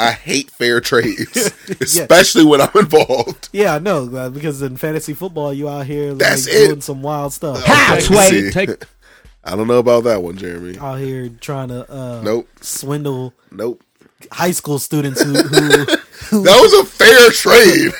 I hate fair trades, <laughs> especially when I'm involved. Yeah, I know uh, because in fantasy football, you out here like, That's it. doing some wild stuff. Okay, see. take <laughs> I don't know about that one, Jeremy. out here trying to uh, Nope. swindle Nope. high school students who, who <laughs> That was a fair trade.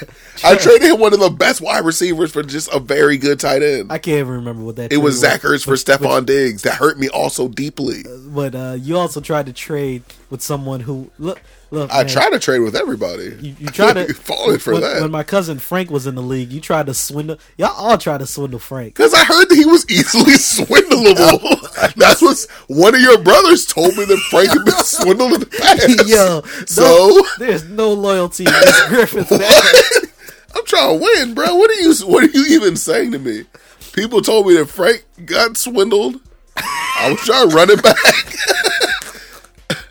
I traded him one of the best wide receivers for just a very good tight end. I can't even remember what that. It was trade Zach Ertz for Stefon Diggs. That hurt me also deeply. But uh, you also tried to trade with someone who look look. I man, try to trade with everybody. You, you try to <laughs> falling for when, that When my cousin Frank was in the league, you tried to swindle. Y'all all tried to swindle Frank. because I heard that he was easily <laughs> swindleable. <laughs> That's what one of your brothers told me that Frank had been swindled in the past. Yo, so no, there's no loyalty in man. I'm trying to win, bro. What are you? What are you even saying to me? People told me that Frank got swindled. I was trying to run it back. <laughs>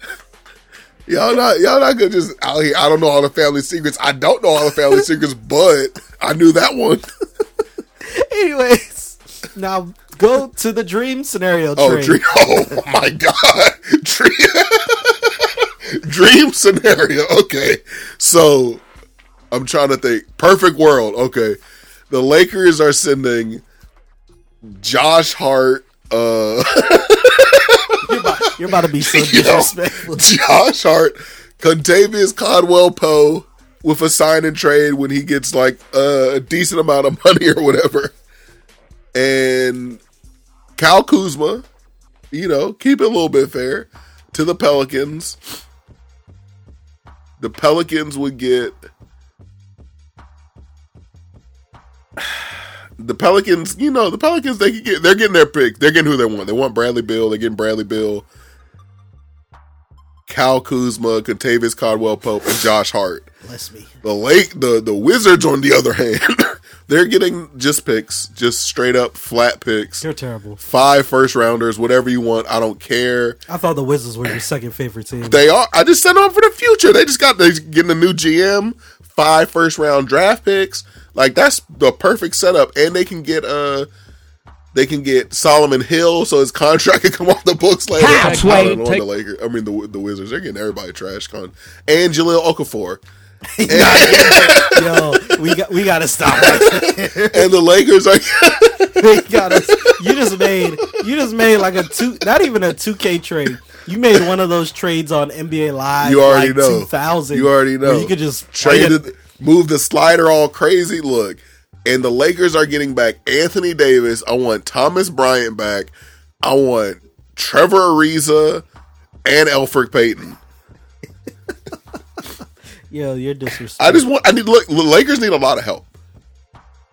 y'all not y'all not gonna just out here. I don't know all the family secrets. I don't know all the family secrets, but I knew that one. <laughs> Anyways, now go to the dream scenario Oh, dream! Oh my god, <laughs> dream, dream scenario. Okay, so I'm trying to think. Perfect world. Okay, the Lakers are sending Josh Hart. Uh, <laughs> You're about, you're about to be so <laughs> Yo. Josh Hart, Kentavious Caldwell Pope with a sign and trade when he gets like uh, a decent amount of <laughs> money or whatever, and Kyle Kuzma, you know, keep it a little bit fair to the Pelicans. The Pelicans would get <sighs> the Pelicans, you know, the Pelicans they get they're getting their pick. They're getting who they want. They want Bradley Beal, they're getting Bradley Beal. Kyle Kuzma, Kentavious Caldwell Pope, and Josh Hart. Bless me. The Lake, the the Wizards, on the other hand, <coughs> they're getting just picks, just straight up flat picks. They're terrible. Five first rounders, whatever you want. I don't care. I thought the Wizards were your second favorite team. They are. I just sent them for the future. They just got they getting a new GM, five first round draft picks. Like that's the perfect setup, and they can get uh they can get Solomon Hill, so his contract <laughs> can come off the books later. That's I right. don't know, Take- the Lakers. I mean the the Wizards. They're getting everybody trash con and Jahlil Okafor. <laughs> <laughs> Yo, we got we got to stop. Right <laughs> and the Lakers are they got us. You just made you just made like a two, not even a two K trade. You made one of those trades on NBA Live. You already like know. 2000. You already where know. you could just traded, move the slider all crazy. Look, and the Lakers are getting back Anthony Davis. I want Thomas Bryant back. I want Trevor Ariza and Elfrid Payton. Yo, you're disrespectful. I just want. I need. Look, the Lakers need a lot of help.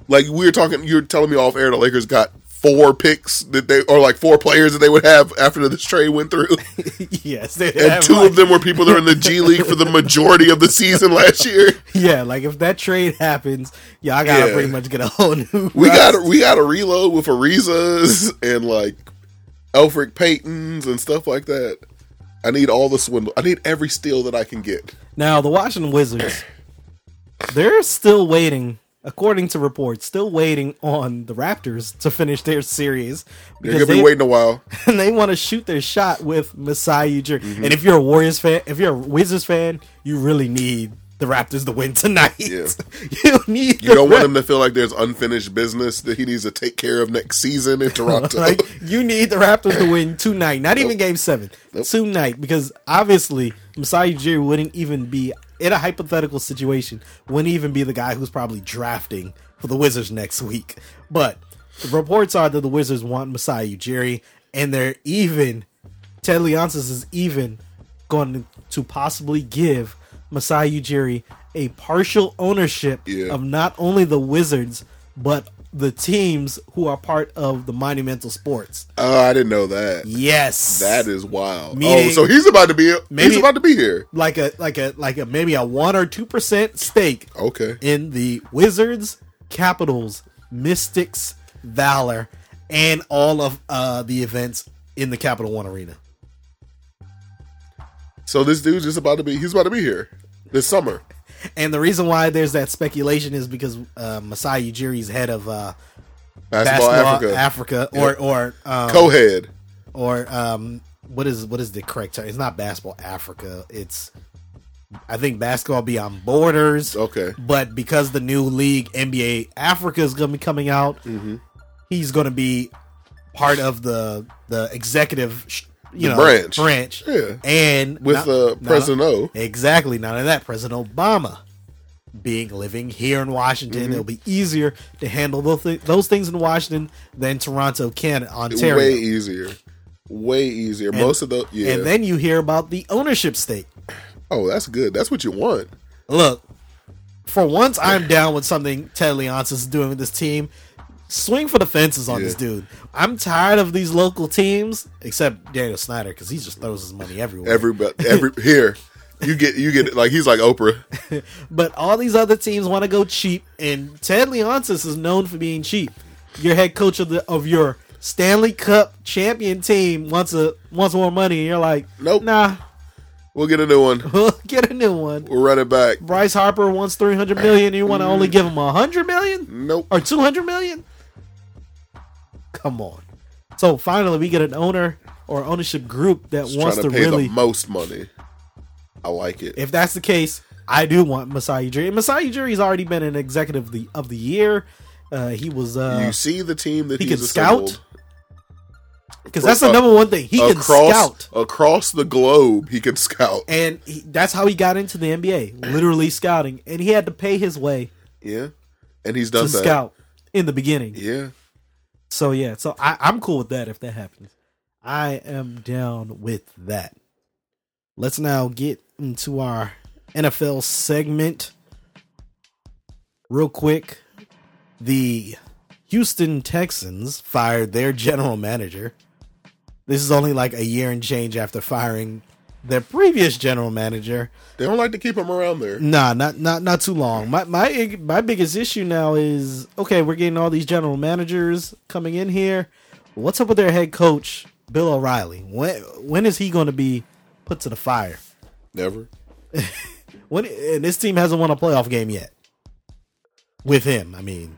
Like we were talking, you were telling me off air. The Lakers got four picks that they, or like four players that they would have after this trade went through, <laughs> yes, they and two like- of them were people that are in the G <laughs> League for the majority of the season last year. Yeah, like if that trade happens, y'all gotta Yeah. pretty much get a whole new. <laughs> We got we got to reload with Arizas and like Elfrid Paytons and stuff like that. I need all the swindle. I need every steal that I can get. now the Washington Wizards. they're still waiting, according to reports, still waiting on the Raptors to finish their series They're gonna be waiting a while. <laughs> and they want to shoot their shot with Masai Ujiri. Mm-hmm. And if you're a Warriors fan, if you're a Wizards fan, you really need the Raptors to win tonight. Yeah. <laughs> you need. You don't want him to feel like there's unfinished business that he needs to take care of next season in <laughs> Toronto. like you need the Raptors to win tonight, not even Game Seven, Nope. tonight, because obviously Masai Ujiri wouldn't even be in a hypothetical situation. Wouldn't even be the guy who's probably drafting for the Wizards next week. But the reports are that the Wizards want Masai Ujiri, and they're even Ted Leonsis is even going to possibly give Masai Ujiri a partial ownership Yeah. of not only the Wizards but the teams who are part of the Monumental Sports. oh, I didn't know that. Yes, That is wild. Meaning- oh, so he's about to be Maybe- he's about to be here. like a like a like a maybe a one or two percent stake Okay. in the Wizards, Capitals, Mystics, Valor, and all of uh, the events in the Capital One Arena. So this dude's just about to be he's about to be here this summer. And the reason why there's that speculation is because uh, Masai Ujiri is head of uh, Basketball, basketball Africa. Africa, or or um, Co-head. or um, what is what is the correct term? It's not basketball Africa. It's I think basketball beyond borders. Okay. But because the new league NBA Africa is going to be coming out, Mm-hmm. he's going to be part of the the executive, you know, branch. branch. Yeah. And With not- uh, not- President O. Exactly. None of that, President Obama being living here in Washington, Mm-hmm. it'll be easier to handle those, those things in Washington than Toronto, Canada, Ontario. Way easier. Way easier. Most of the yeah. And then you hear about the ownership stake. oh, that's good. That's what you want. Look, for once, I'm down with something Ted Leonsis is doing with this team. Swing for the fences on Yeah. this dude. I'm tired of these local teams, except Daniel Snyder, because he just throws his money everywhere. Everybody <laughs> every here. You get you get like he's like Oprah. <laughs> but all these other teams want to go cheap, and Ted Leonsis is known for being cheap. Your head coach of the of your Stanley Cup champion team wants a wants more money, and you're like, Nope. nah, We'll get a new one. <laughs> we'll get a new one. We'll run it back. Bryce Harper wants three hundred million. You want to only give him a hundred million Nope. or two hundred million? Come on. So finally, we get an owner or ownership group that Just wants to to pay really. the most money. I like it. if that's the case, I do want Masai Ujiri. And Masai Ujiri's already been an executive of the of the year. Uh, he was uh, you see the team that he he's can scout because that's the number one thing. He can scout, across the globe. He can scout. and he, that's how he got into the NBA, literally scouting. And he had to pay his way Yeah, and he's done that. scout in the beginning. Yeah, So yeah, so I, I'm cool with that if that happens. I am down with that. Let's now get into our NFL segment. Real quick, the Houston Texans fired their general manager. This is only like a year and change after firing their previous general manager. they don't like to keep him around there. Nah, not not not too long. My my my biggest issue now is okay. We're getting all these general managers coming in here. What's up with their head coach Bill O'Reilly? When when is he going to be put to the fire? Never. <laughs> When and this team hasn't won a playoff game yet with him. I mean,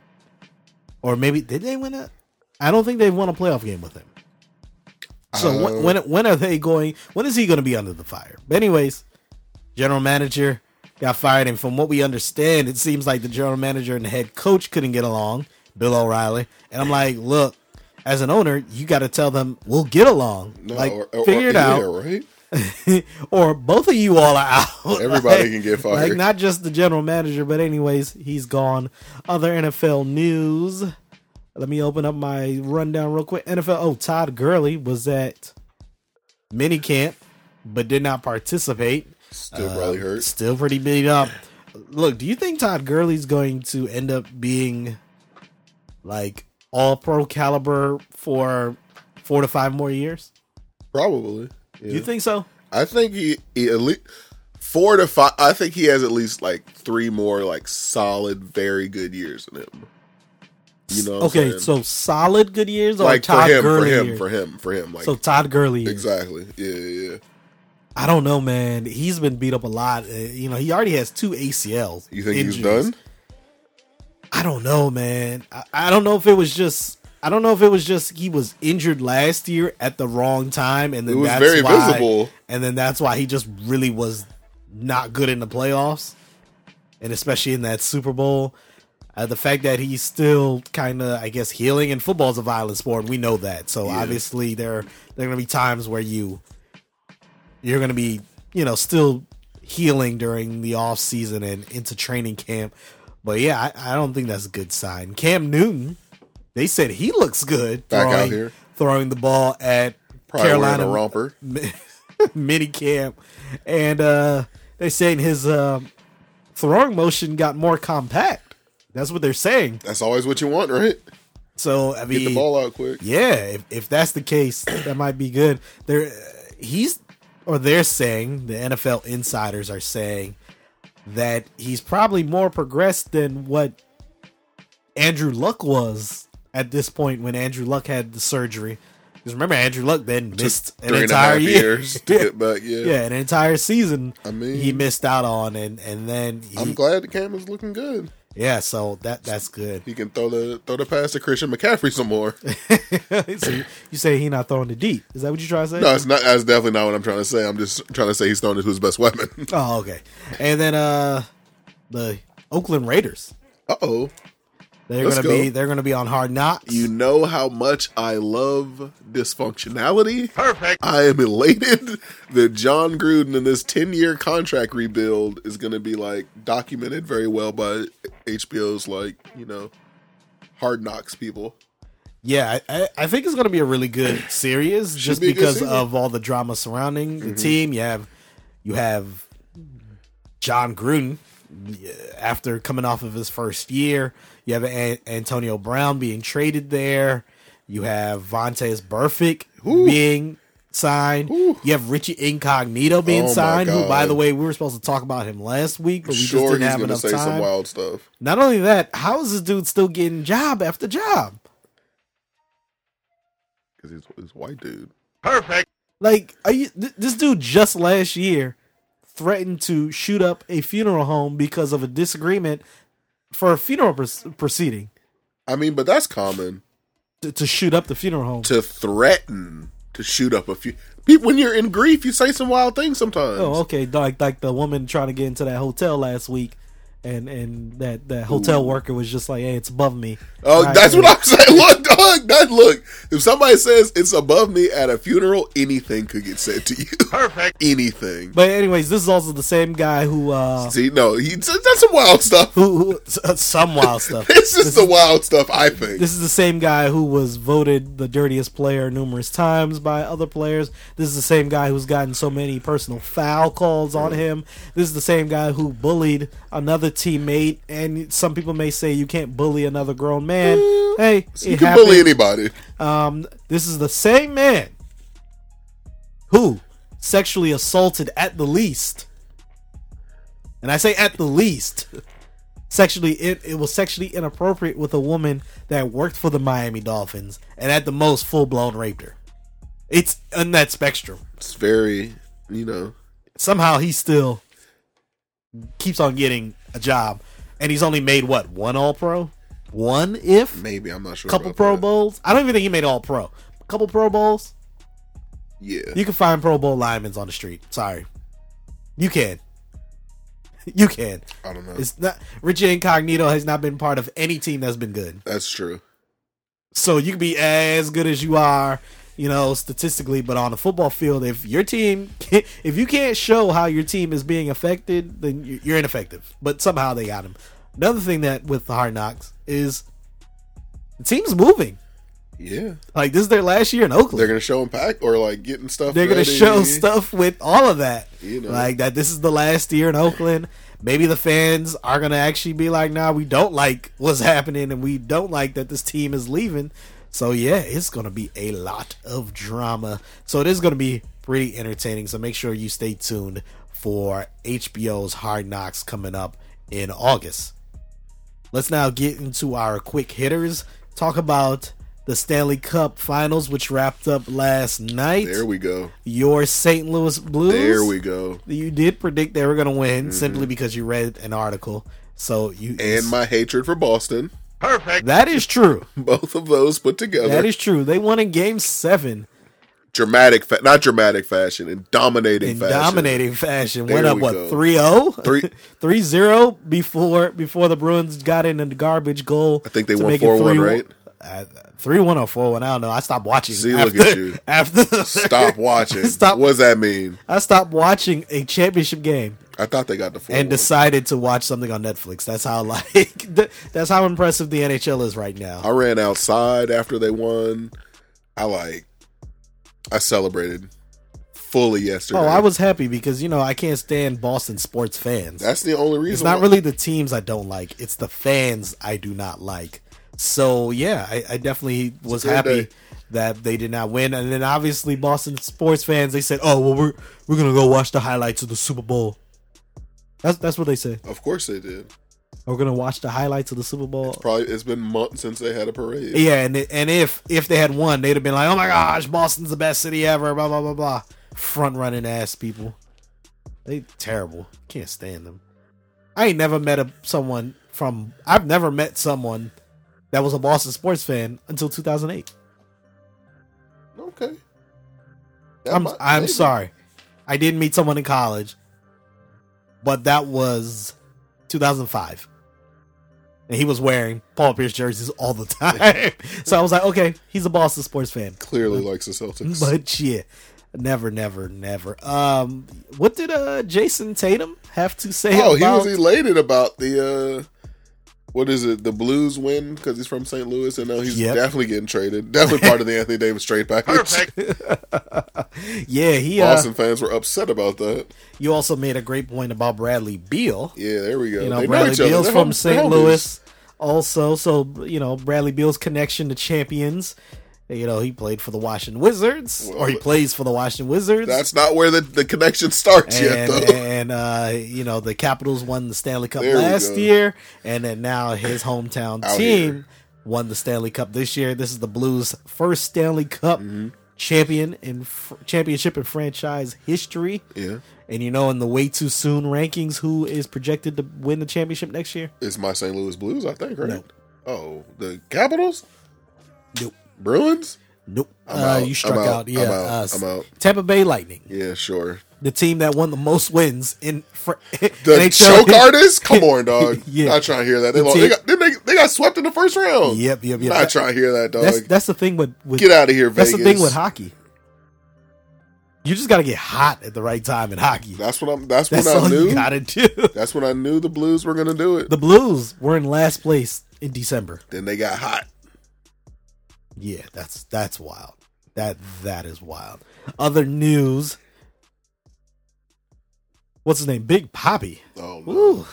or maybe did they win a? I don't think they've won a playoff game with him. So Uh, when, when when are they going? When is he going to be under the fire? But anyways, general manager got fired, and from what we understand, it seems like the general manager and the head coach couldn't get along. Bill O'Reilly, and I'm like, look, as an owner, you got to tell them we'll get along. No, like or, or- figure it yeah, out right? <laughs> or both of you all are out. <laughs> Everybody Like- can get fired. Like not just the general manager, but anyways, he's gone. Other NFL news. Let me open up my rundown real quick. NFL. Oh, Todd Gurley was at minicamp, but did not participate. Still Uh, probably hurt. Still pretty beat up. Look, do you think Todd Gurley's going to end up being like all pro caliber for four to five more years? Probably. Yeah. Do you think so? I think he, he at least four to five. I think he has at least like three more like solid, very good years in him. You know. Okay, so solid good years or like for Todd him, for him, years? for him, for him. Like so Todd Gurley years. exactly. Yeah, yeah. yeah. I don't know, man. He's been beat up a lot. Uh, you know, he already has two ACLs. You think he's done? I don't know, man. I, I don't know if it was just. I don't know if it was just he was injured last year at the wrong time, and then that's very why, visible. and then that's why he just really was not good in the playoffs, and especially in that Super Bowl. Uh, the fact that he's still kind of, I guess, healing, and football's a violent sport. We know that, so Yeah. obviously there there are going to be times where you you're going to be, you know, still healing during the off season and into training camp. But yeah, I, I don't think that's a good sign. Cam Newton, they said he looks good Back out throwing, here. throwing the ball at Probably Carolina romper. <laughs> mini camp, and uh, they saying his uh, throwing motion got more compact. That's what they're saying. That's always what you want, right? So I mean, Get the ball out quick. yeah, if, if that's the case, <clears throat> that might be good. There, he's or they're saying the NFL insiders are saying that he's probably more progressed than what Andrew Luck was at this point when Andrew Luck had the surgery. Because remember, Andrew Luck then missed an Three and a entire year. get <laughs> back. Yeah. yeah, an entire season. I mean- he missed out on, and and then he, I'm glad the camera's looking good. Yeah, so that that's good. He can throw the throw the pass to Christian McCaffrey some more. <laughs> so you, you say he not throwing the deep? Is that what you trying to say? No, it's not. That's definitely not what I'm trying to say. I'm just trying to say he's throwing it to his best weapon. <laughs> Oh, okay. And then uh the Oakland Raiders. Uh oh. They're Let's gonna go. be they're gonna be on hard knocks. You know how much I love dysfunctionality. Perfect. I am elated <laughs> that Jon Gruden in this 10 year contract rebuild is going to be like documented very well by HBO's like, you know, hard knocks people. yeah, I, I- think it's gonna be a really good <clears throat> series just be because. Mm-hmm. of all the drama surrounding the team. You have you have Jon Gruden after coming off of his first year. You have An- Antonio Brown being traded there. You have Vontaze Burfict being signed. You have Richie Incognito being Oh signed. Who, by the way, we were supposed to talk about him last week, but we just didn't he's have going to enough say time. some wild stuff. Not only that, how is this dude still getting job after job? Because he's, he's a white dude. Perfect. Like, are you? Th- this dude just last year threatened to shoot up a funeral home because of a disagreement for a funeral pr- proceeding I mean, but that's common to, to shoot up the funeral home. to threaten to shoot up a few. People, when you're in grief, you say some wild things sometimes. Oh, okay. Like like the woman trying to get into that hotel last week, and and that that hotel worker was just like, "Hey, it's above me." Oh, Right, that's yeah. what I'm saying. Look, dog, that look. If somebody says it's above me at a funeral, anything could get said to you. <laughs> Perfect. Anything. But anyways, this is also the same guy who uh See, no, he that's some wild stuff. who, who some wild stuff. <laughs> This is the wild stuff. I think. This is the same guy who was voted the dirtiest player numerous times by other players. This is the same guy who's gotten so many personal foul calls on him. This is the same guy who bullied another teammate. And some people may say you can't bully another grown man. Hey, you can bully anybody. Um, this is the same man who sexually assaulted at the least, and I say at the least, sexually it, it was sexually inappropriate with a woman that worked for the Miami Dolphins, and at the most full blown raped her. It's in that spectrum. It's very, you know. Somehow he still keeps on getting a job, and he's only made what one All Pro, one if Maybe I'm not sure. couple Pro that. Bowls. I don't even think he made All Pro. A couple Pro Bowls. Yeah. You can find Pro Bowl linemen on the street. Sorry, you can. <laughs> You can. I don't know. It's not Richie Incognito has not been part of any team that's been good. That's true. So you can be as good as you are, you know, statistically, but on the football field, if your team, <laughs> if you can't show how your team is being affected, then you- you're ineffective. But somehow they got him. Another thing that with the Hard Knocks is the team's moving. Yeah. Like this is their last year in Oakland. They're gonna show him pack or like getting stuff. they're going to show stuff with all of that. You know. Like that this is the last year in Oakland. Maybe the fans are going to actually be like, nah, we don't like what's <laughs> happening and we don't like that this team is leaving. So, yeah, it's going to be a lot of drama. So, it is going to be pretty entertaining. So, make sure you stay tuned for HBO's Hard Knocks coming up in August. Let's now get into our quick hitters. Talk about the Stanley Cup Finals, which wrapped up last night. There we go. Your St. Louis Blues. There we go. You did predict they were going to win mm-hmm. simply because you read an article. So you And my hatred for Boston. That is true. <laughs> Both of those put together. That is true. They won in Game Seven dramatic, fa- not dramatic fashion, in dominating in fashion. dominating fashion. There Went up we what go. 3-0? Three- 3-0 <laughs> before before the Bruins got in the garbage goal. I think they to won 4-1, 3-1. right? Uh, Three one or four one. I don't know. I stopped watching. See, after, look at you. <laughs> After Stop watching. Stop. What does that mean? I stopped watching a championship game I thought they got the four. and decided to watch something on Netflix. That's how <laughs> like that's how impressive the NHL is right now. I ran outside after they won. I like. I celebrated fully yesterday. Oh, I was happy because you know I can't stand Boston sports fans. That's the only reason. it's not why- really the teams I don't like; it's the fans I do not like. So yeah, I, I definitely was happy day. that they did not win, and then obviously Boston sports fans they said, "Oh well, we're we're gonna go watch the highlights of the Super Bowl." That's that's what they said. Of course they did. We're gonna watch the highlights of the Super Bowl. Probably it's been months since they had a parade. Yeah, and it- and if if they had won, they'd have been like, "Oh my gosh, Boston's the best city ever." Blah blah blah blah. Front running ass people. They terrible. Can't stand them. I ain't never met a someone from. I've never met someone that was a Boston sports fan until 2008. Okay. That I'm might- I'm maybe. sorry. I didn't meet someone in college, but that was 2005. And he was wearing Paul Pierce jerseys all the <laughs> time. so I was like, okay, he's a Boston sports fan. Clearly likes the Celtics. But yeah, never, never, never. Um, what did uh Jayson Tatum have to say? oh, he was elated about the. uh what is it? The Blues win because he's from St. Louis, and now he's Yep. definitely getting traded. <laughs> Definitely part of the Anthony Davis trade package. <laughs> yeah, he. Uh, Boston fans were upset about that. you also made a great point about Bradley Beal. Yeah, there we go. You know, They Bradley each other. Beal's from St. Louis, also. So you know, Bradley Beal's connection to champions. You know, he played for the Washington Wizards, Well, or he plays for the Washington Wizards. That's not where the, the connection starts yet, and, though. and uh, you know the Capitals won the Stanley Cup There last year, and then now his hometown Out team here. won the Stanley Cup this year. This is the Blues' first Stanley Cup Mm-hmm. champion in fr- championship in franchise history. yeah, And you know, in the way too soon rankings, who is projected to win the championship next year? it's my St. Louis Blues, I think, right? No. Oh, the Capitals, Nope, Bruins. nope. Uh, out. you struck out. out. Yeah, I'm out. uh, I'm out. Tampa Bay Lightning, Yeah, sure. the team that won the most wins in fr- <laughs> The <laughs> NHL. choke artist? Come on, <laughs> dog. Yeah. Not trying to hear that. They, The team- they, got, they, they got swept in the first round. Yep, yep, yep. Not That- trying to hear that, dog. That's that's the thing with, with Get out of here, That's the thing with hockey. You just got to get hot at the right time in hockey. That's what I'm. That's, That's when I knew. got to do. That's when I knew the Blues were going to do it. The Blues were in last place in December. then they got hot. Yeah, that's that's wild. That that is wild. Other news. What's his name? Big Papi. Oh no. Ooh.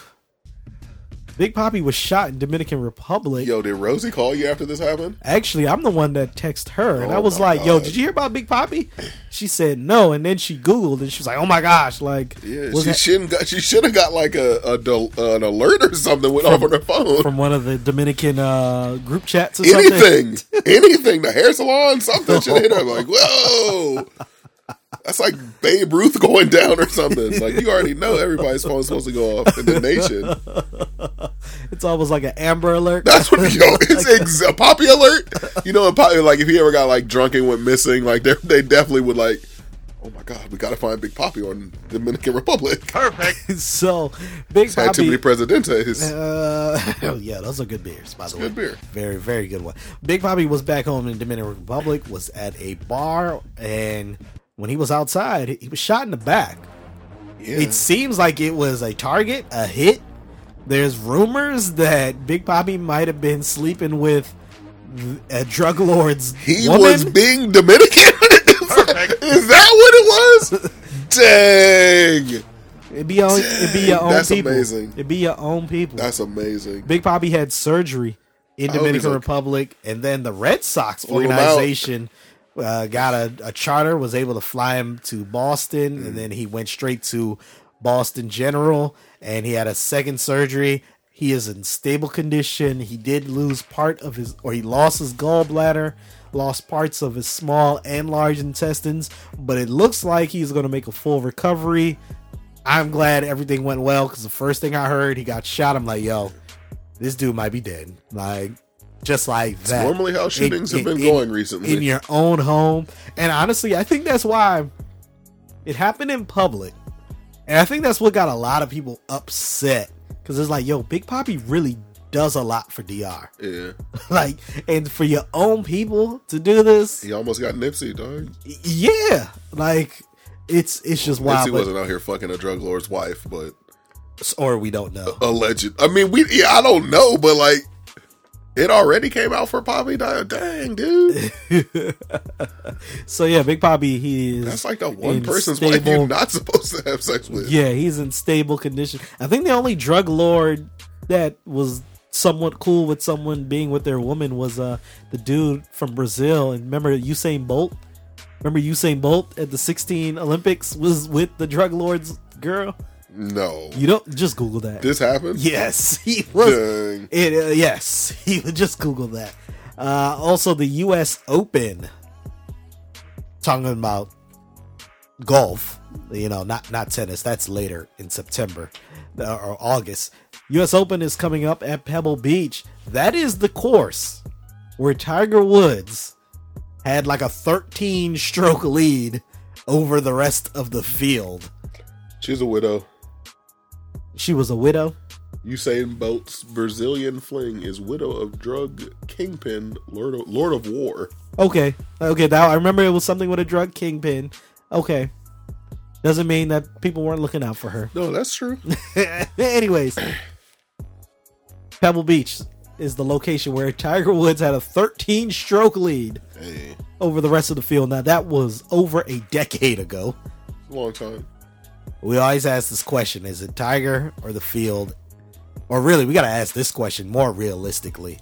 Big Papi was shot in Dominican Republic. Yo, did Rosie call you after this happened? Actually, I'm the one that texted her, and Oh I was like, "Yo, did you hear about Big Papi?" She said no, and then she Googled, and she was like, "Oh my gosh!" Like, Yeah, she that- shouldn't. Got, she should have got like a, a an alert or something went off on her phone. from one of the Dominican uh, group chats or something. anything, <laughs> anything. The hair salon, something. Should hit her like, whoa. That's like Babe Ruth going down or something. Like you already know everybody's phone's supposed to go off in the nation. It's almost like an Amber Alert. That's what yo. <laughs> It's ex- a poppy alert. You know, a poppy, like if he ever got like drunk and went missing, like they they definitely would like. Oh my god, we gotta find Big Papi on Dominican Republic. Perfect. <laughs> so Big Had too many Poppy. Presidentes. Uh, <laughs> oh yeah, those are good beers, by the way. good beer. Very, very good one. Big Papi was back home in Dominican Republic. Was at a bar, and when he was outside, he was shot in the back. Yeah. It seems like it was a target, a hit. There's rumors that Big Papi might have been sleeping with a drug lord's He woman. was being Dominican. <laughs> Is that what it was? Dang, It'd be, your, it'd be your own That's people. amazing. It'd be your own people. that's amazing. Big Papi had surgery in I hope he's Dominican okay. Republic, and then the Red Sox Flew him out. organization uh, got a, a charter, was able to fly him to Boston, Mm. and then he went straight to Boston General, and he had a second surgery. He is in stable condition. He did lose part of his, or he lost his gallbladder, lost parts of his small and large intestines, but it looks like he's going to make a full recovery. I'm glad everything went well because the first thing I heard, he got shot. I'm like, yo, this dude might be dead. Like, just like that. Normally, how shootings In- have been in- going recently. in your own home. And honestly, I think that's why it happened in public. And I think that's what got a lot of people upset because it's like, yo, Big Papi really does a lot for DR. yeah, <laughs> like, and for your own people to do this, he almost got Nipsey, dog. yeah, like it's it's just wild. Nipsey but- wasn't out here fucking a drug lord's wife, but or we don't know. alleged. I mean, we yeah, I don't know, but like it already came out for Papi. Dang, dude, <laughs> So yeah, Big Papi, he is. that's like the one person's wife you're not supposed to have sex with. Yeah, he's in stable condition. I think the only drug lord that was somewhat cool with someone being with their woman was uh the dude from Brazil. And remember Usain Bolt? Remember Usain Bolt at the 16 Olympics was with the drug lord's girl? No, You don't just Google that. this happened. yes, <laughs> he was. Dang. It, uh, yes, <laughs> he would just Google that. Uh, also, the U.S. Open. Talking about golf, you know, not not tennis. That's later in September uh, or August. U.S. Open is coming up at Pebble Beach. That is the course where Tiger Woods had like a 13 stroke lead over the rest of the field. She's a widow. She was a widow. Usain Bolt's Brazilian fling is widow of drug kingpin Lord of, Lord of War. Okay. Okay. Now I remember it was something with a drug kingpin. Okay. Doesn't mean that people weren't looking out for her. No, that's true. <laughs> Anyways, Pebble Beach is the location where Tiger Woods had a 13 stroke lead hey, over the rest of the field. Now that was over a decade ago. long time. We always ask this question: Is it Tiger or the field? Or really, we got to ask this question more realistically: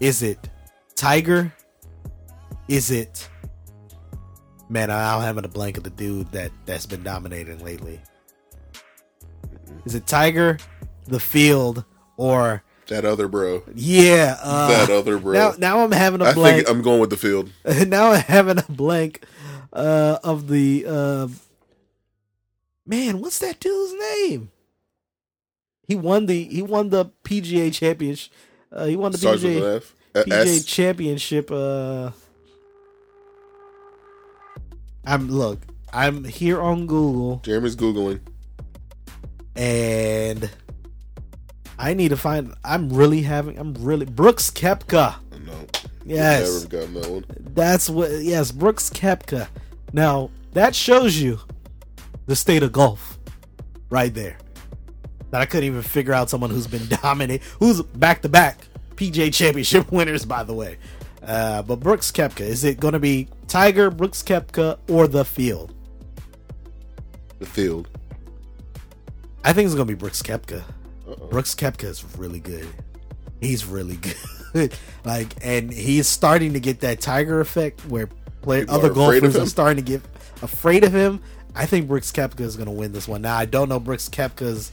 Is it Tiger? Is it? Man, I'm having a blank of the dude that that's been dominating lately. Is it Tiger, the field, or That other bro. yeah? Uh, that other bro. now, now I'm having a I blank. think I'm going with the field. <laughs> now I'm having a blank uh, of the uh, man. What's that dude's name? He won the he won the PGA championship. Uh, he won the Starts PGA PGA S. championship. Uh, I'm look. I'm here on Google Jeremy's googling. and I need to find. I'm really having. I'm really Brooks Koepka. No, Yes. never gotten that one. That's what. Yes, Brooks Koepka. Now that shows you the state of golf, right there. That I couldn't even figure out someone who's been <laughs> dominant, who's back to back PGA Championship <laughs> winners, by the way. Uh, but Brooks Koepka, is it going to be Tiger, Brooks Koepka, or the field? The field. I think it's going to be Brooks Koepka. Uh-oh. Brooks Koepka is really good. He's really <laughs> good. like, and he's starting to get that Tiger effect where play, People other are afraid of golfers are starting to get afraid of him. I think Brooks Koepka is going to win this one. Now, I don't know Brooks Koepka's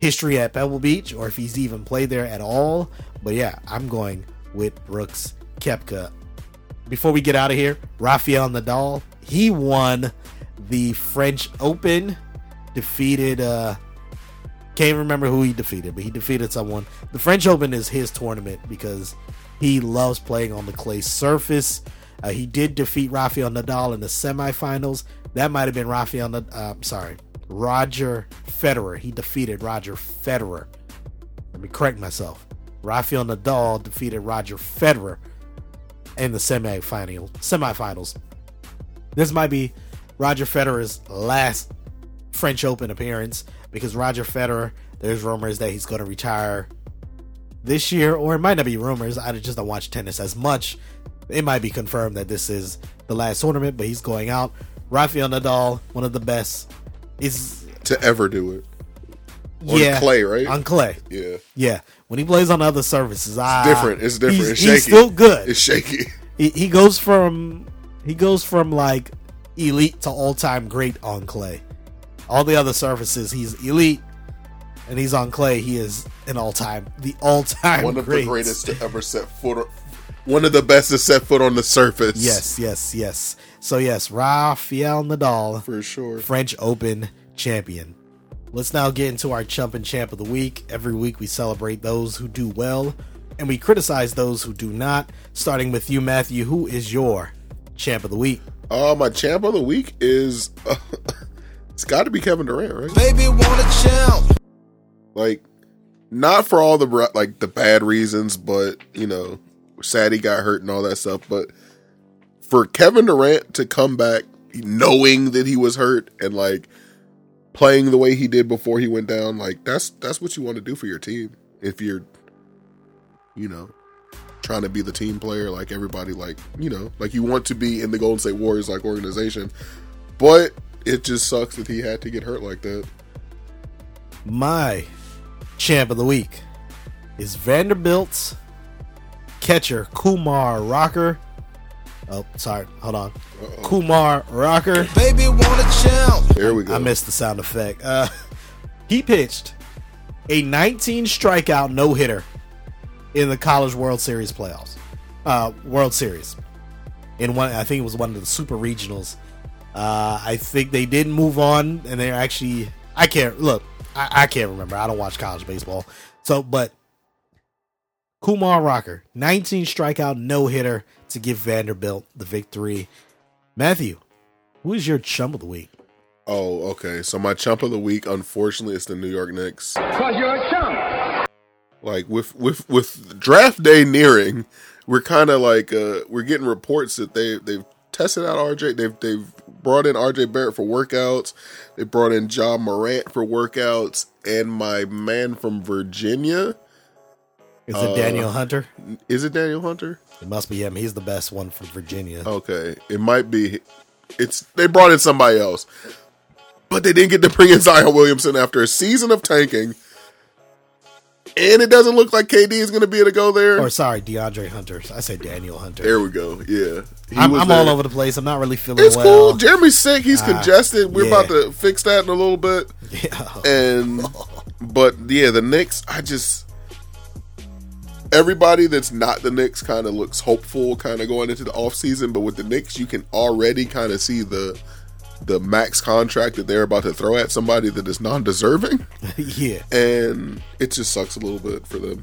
history at Pebble Beach or if he's even played there at all. But yeah, I'm going with Brooks Koepka. Before we get out of here, Rafael Nadal, he won the French Open, defeated uh can't remember who he defeated, but he defeated someone. The French Open is his tournament because he loves playing on the clay surface. Uh, he did defeat Rafael Nadal in the semifinals. That might have been Rafael. Uh, sorry, Roger Federer. He defeated Roger Federer. Let me correct myself. Rafael Nadal defeated Roger Federer in the semifinal semifinals. This might be Roger Federer's last French Open appearance because Roger Federer, there's rumors that he's going to retire this year, or it might not be rumors. I just don't watch tennis as much. It might be confirmed that this is the last tournament, but he's going out. Rafael Nadal, one of the best, is To ever do it. On yeah clay, right? on clay. yeah. Yeah, when he plays on other surfaces, ah, different. It's different. He's, It's he's shaky. still good. It's shaky. he, he goes from he goes from like elite to all time great on clay. All the other surfaces, he's elite. and he's on clay, he is an all time, the all time One of the greatest to ever set foot. On, one of the best to set foot on the surface. Yes, yes, yes. So yes, Rafael Nadal, for sure. French Open champion. Let's now get into our chump and champ of the week. Every week we celebrate those who do well, and we criticize those who do not. Starting with you, Matthew. Who is your champ of the week? Uh, my champ of the week is uh, <laughs> it's got to be Kevin Durant, right? Baby want a champ. Like, not for all the like the bad reasons, but you know, sad he got hurt and all that stuff. But for Kevin Durant to come back knowing that he was hurt and like playing the way he did before he went down, like that's that's what you want to do for your team. If you're, you know, trying to be the team player, like everybody, like you know, like you want to be in the Golden State Warriors like organization, but it just sucks that he had to get hurt like that. My champ of the week is Vanderbilt's catcher Kumar Rocker. Oh, sorry, hold on. Uh-oh. Kumar Rocker. Baby want a champ. There we go. I missed the sound effect. Uh, he pitched a 19 strikeout no hitter in the College World Series playoffs. Uh, World Series in one. I think it was one of the Super Regionals. Uh, I think they didn't move on, and they're actually. I can't look. I, I can't remember. I don't watch college baseball. So, but Kumar Rocker, 19 strikeout no hitter to give Vanderbilt the victory. Matthew, who is your chump of the week? Oh, okay. So my chump of the week, unfortunately, is the New York Knicks. Cause you're a chump. Like with with with draft day nearing, we're kind of like uh we're getting reports that they they've tested out RJ. They've they've brought in RJ Barrett for workouts. They brought in Ja Morant for workouts, and my man from Virginia. Is it Uh, Daniel Hunter? Is it Daniel Hunter? It must be him. He's the best one from Virginia. Okay, it might be. It's they brought in somebody else, but they didn't get to bring in Zion Williamson after a season of tanking, and it doesn't look like KD is going to be able to go there. Or sorry, DeAndre Hunter. I say Daniel Hunter. there we go. Yeah, He I'm, was I'm all over the place. I'm not really feeling It's well. cool. Jeremy's sick. He's Ah, congested. We're yeah. about to fix that in a little bit. <laughs> Yeah. And but yeah, the Knicks. I just everybody that's not the Knicks kind of looks hopeful, kind of going into the off season. But with the Knicks, you can already kind of see the the max contract that they're about to throw at somebody that is non deserving, <laughs> yeah. and it just sucks a little bit for them.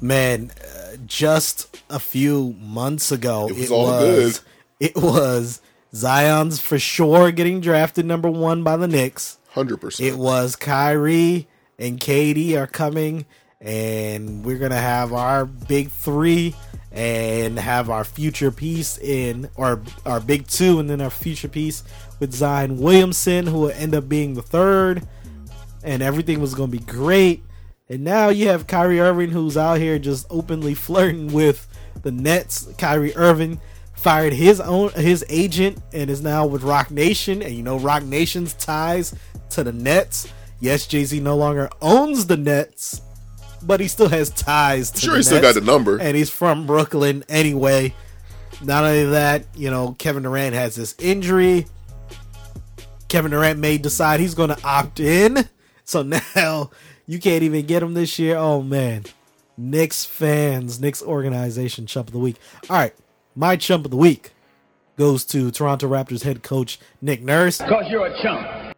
Man, uh, just a few months ago, It was all good. It was Zion's for sure getting drafted number one by the Knicks. Hundred percent. It was Kyrie and KD are coming, and we're gonna have our big three and have our future piece in or our big two, and then our future piece with Zion Williamson, who will end up being the third, and everything was gonna be great. And now you have Kyrie Irving, who's out here just openly <laughs> flirting with the Nets. Kyrie Irving fired his own his agent and is now with Roc Nation, and you know Roc Nation's ties to the Nets. Yes, Jay Z no longer owns the Nets, but he still has ties. to Sure, the he still got the number. and he's from Brooklyn anyway. Not only that, you know Kevin Durant has this injury. Kevin Durant may decide he's going to opt in, so now you can't even get him this year. Oh man, Knicks fans, Knicks organization chump of the week. All right, my chump of the week goes to Toronto Raptors head coach Nick Nurse. Cause you're a chump.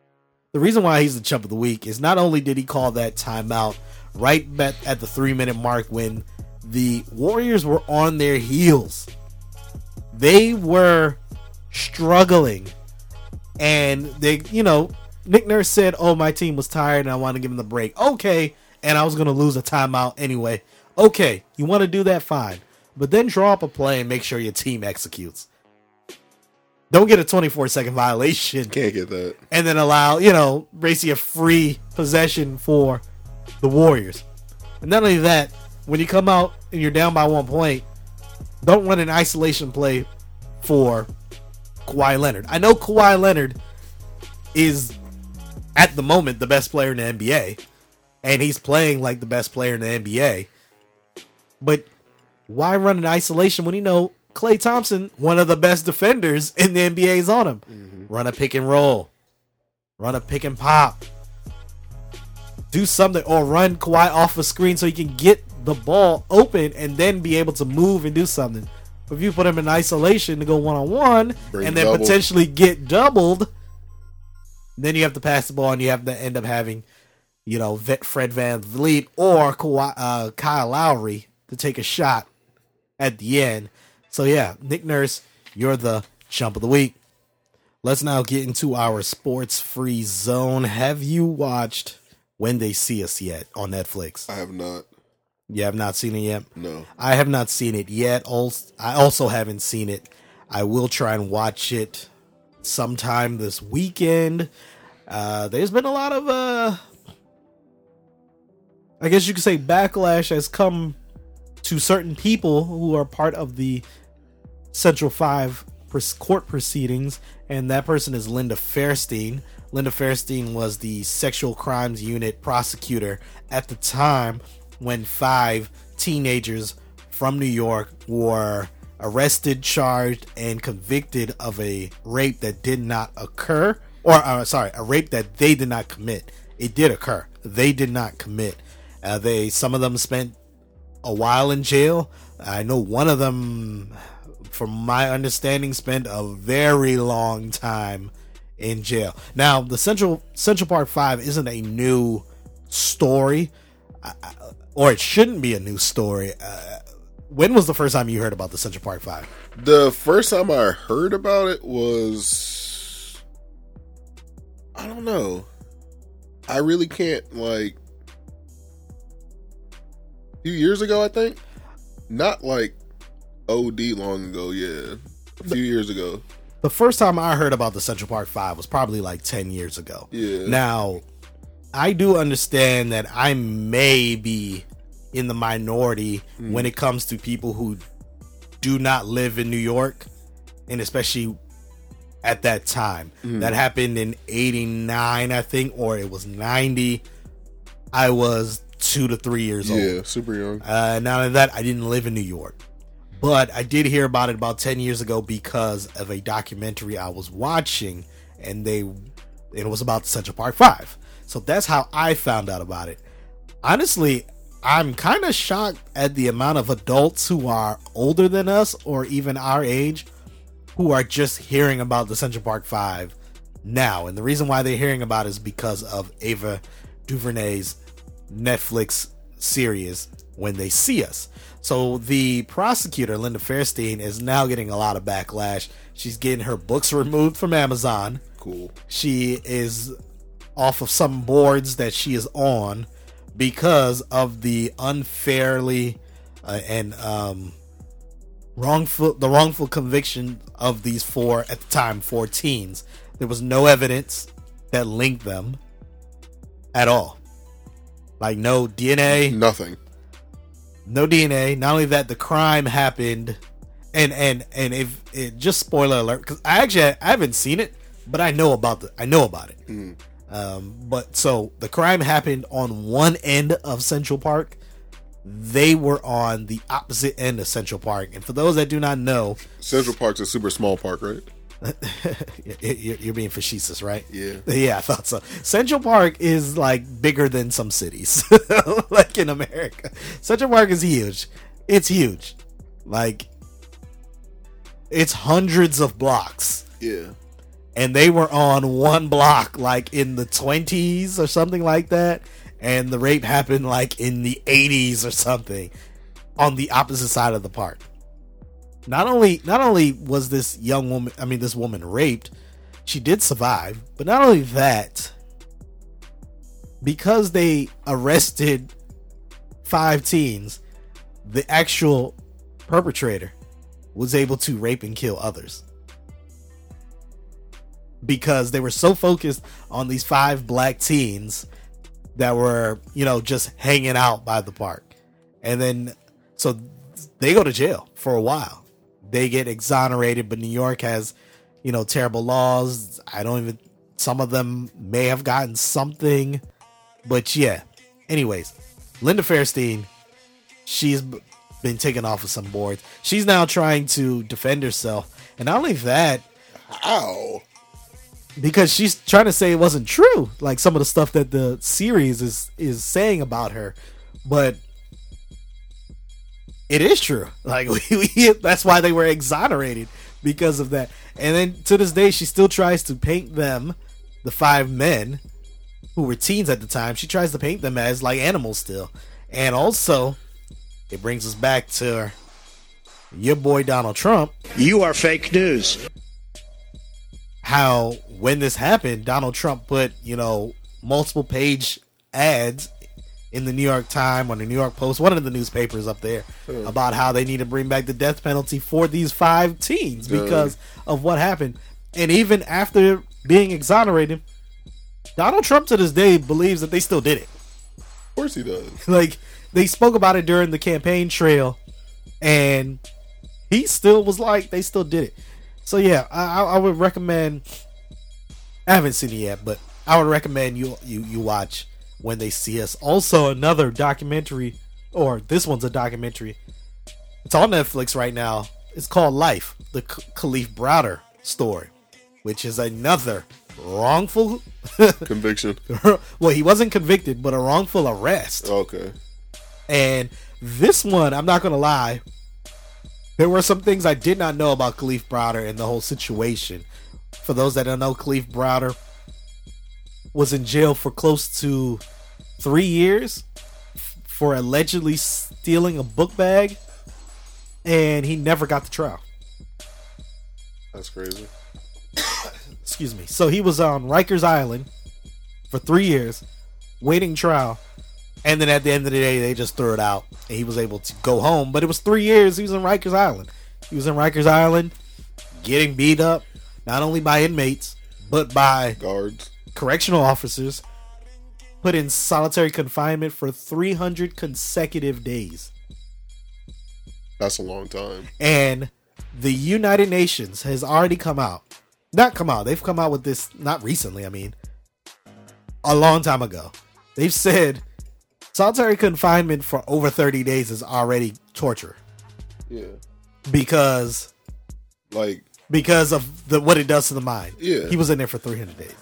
The reason why he's the chump of the week is not only did he call that timeout right at, at the three minute mark when the Warriors were on their heels, they were struggling, and they, you know, Nick Nurse said, "Oh, my team was tired and I want to give them the break." Okay, and I was going to lose a timeout anyway. Okay, you want to do that, fine, but then draw up a play and make sure your team executes. Don't get a 24 second violation Can't get that. and then allow, you know, basically a free possession for the Warriors. And not only that, when you come out and you're down by one point, don't run an isolation play for Kawhi Leonard. I know Kawhi Leonard is at the moment the best player in the NBA, and he's playing like the best player in the NBA. But why run an isolation when you know Klay Thompson, one of the best defenders in the NBA, is on him? Mm-hmm. Run a pick and roll, run a pick and pop. Do something or run Kawhi off a screen so he can get the ball open and then be able to move and do something. If you put him in isolation to go one on one and then double. potentially get doubled, then you have to pass the ball and you have to end up having, you know, Fred VanVleet or Kawhi, uh, Kyle Lowry to take a shot at the end. So yeah, Nick Nurse, you're the chump of the week. Let's now get into our sports free zone. Have you watched When They See Us yet on Netflix? I have not. You have not seen it yet? No. I have not seen it yet. Also, I also haven't seen it. I will try and watch it sometime this weekend. Uh, there's been a lot of, uh, I guess you could say, backlash has come to certain people who are part of the Central Five court proceedings, and that person is Linda Fairstein. Linda Fairstein was the sexual crimes unit prosecutor at the time when five teenagers from New York were arrested, charged, and convicted of a rape that did not occur, or uh, sorry, a rape that they did not commit. It did occur. They did not commit. Uh, they some of them spent a while in jail. I know one of them, from my understanding, spent a very long time in jail. Now, the Central Central Park Five isn't a new story, or it shouldn't be a new story. Uh, when was the first time you heard about the Central Park Five? The first time I heard about it was I don't know. I really can't like a few years ago, I think. Not like OD long ago, yeah. A few years ago. The first time I heard about the Central Park Five was probably like ten years ago. Yeah. Now, I do understand that I may be in the minority when it comes to people who do not live in New York, and especially at that time. That happened in 89, I think, or it was 90. I was two to three years old. Yeah, super young. Uh, not only that, I didn't live in New York, but I did hear about it about ten years ago because of a documentary I was watching, and they it was about Central Park Five. So that's how I found out about it. Honestly, I'm kind of shocked at the amount of adults who are older than us or even our age who are just hearing about the Central Park Five now. And the reason why they're hearing about it is because of Ava DuVernay's Netflix series when they see us. So the prosecutor, Linda Fairstein, is now getting a lot of backlash. She's getting her books removed from Amazon. Cool. She is off of some boards that she is on because of the unfairly uh, and um, wrongful the wrongful conviction of these four at the time four teens. There was no evidence that linked them at all. Like no DNA, Nothing. No DNA. Not only that, the crime happened, and and and if it just spoiler alert because I actually I haven't seen it, but I know about the I know about it. Um, but so the crime happened on one end of Central Park. They were on the opposite end of Central Park, and for those that do not know, Central Park's a super small park, right? <laughs> you're, being facetious, right? Yeah. Yeah, I thought so. Central Park is like bigger than some cities, <laughs> like in America. Central Park is huge. It's huge. Like, it's hundreds of blocks. Yeah. And they were on one block, like in the 20s or something like that. And the rape happened like in the 80s or something on the opposite side of the park. Not only not only was this young woman, I mean this woman raped, she did survive, but not only that, because they arrested five teens, the actual perpetrator was able to rape and kill others. Because they were so focused on these five black teens that were, you know, just hanging out by the park. And then, so they go to jail for a while. They get exonerated, but New York has, you know, terrible laws. I don't even, some of them may have gotten something. But yeah. Anyways, Linda Fairstein, she's been taken off of some boards. She's now trying to defend herself. And not only that, Ow. because she's trying to say it wasn't true, like some of the stuff that the series is is saying about her, but it is true. Like <laughs> we, we that's why they were exonerated because of that. And then to this day, she still tries to paint them, the five men who were teens at the time. She tries to paint them as like animals still, and also it brings us back to your boy Donald Trump You are fake news. how when this happened, Donald Trump put, you know, multiple page ads in the New York Times or the New York Post, one of the newspapers up there, hmm. about how they need to bring back the death penalty for these five teens because of what happened. And even after being exonerated, Donald Trump to this day believes that they still did it. Of course he does. <laughs> Like they spoke about it during the campaign trail, and he still was like they still did it. So yeah, I, I I would recommend. I haven't seen it yet, but I would recommend you you you watch when they see us. Also, another documentary, or this one's a documentary. It's on Netflix right now. It's called Life, the K- Kalief Browder story, which is another wrongful. <laughs> Conviction. <laughs> well, he wasn't convicted, but a wrongful arrest. Okay. And this one, I'm not gonna lie, there were some things I did not know about Kalief Browder and the whole situation. For those that don't know, Kalief Browder was in jail for close to three years for allegedly stealing a book bag, and he never got the trial. That's crazy. excuse me. So he was on Rikers Island for three years, waiting trial, and then at the end of the day, they just threw it out, and he was able to go home. But it was three years he was in Rikers Island. He was in Rikers Island, getting beat up, not only by inmates but by Guards. Correctional officers, put in solitary confinement for 300 consecutive days. That's a long time. and the United Nations has already come out. Not come out. They've come out with this not recently, I mean, a long time ago. They've said solitary confinement for over 30 days is already torture Yeah. because Like, because of the what it does to the mind. Yeah. He was in there for 300 days.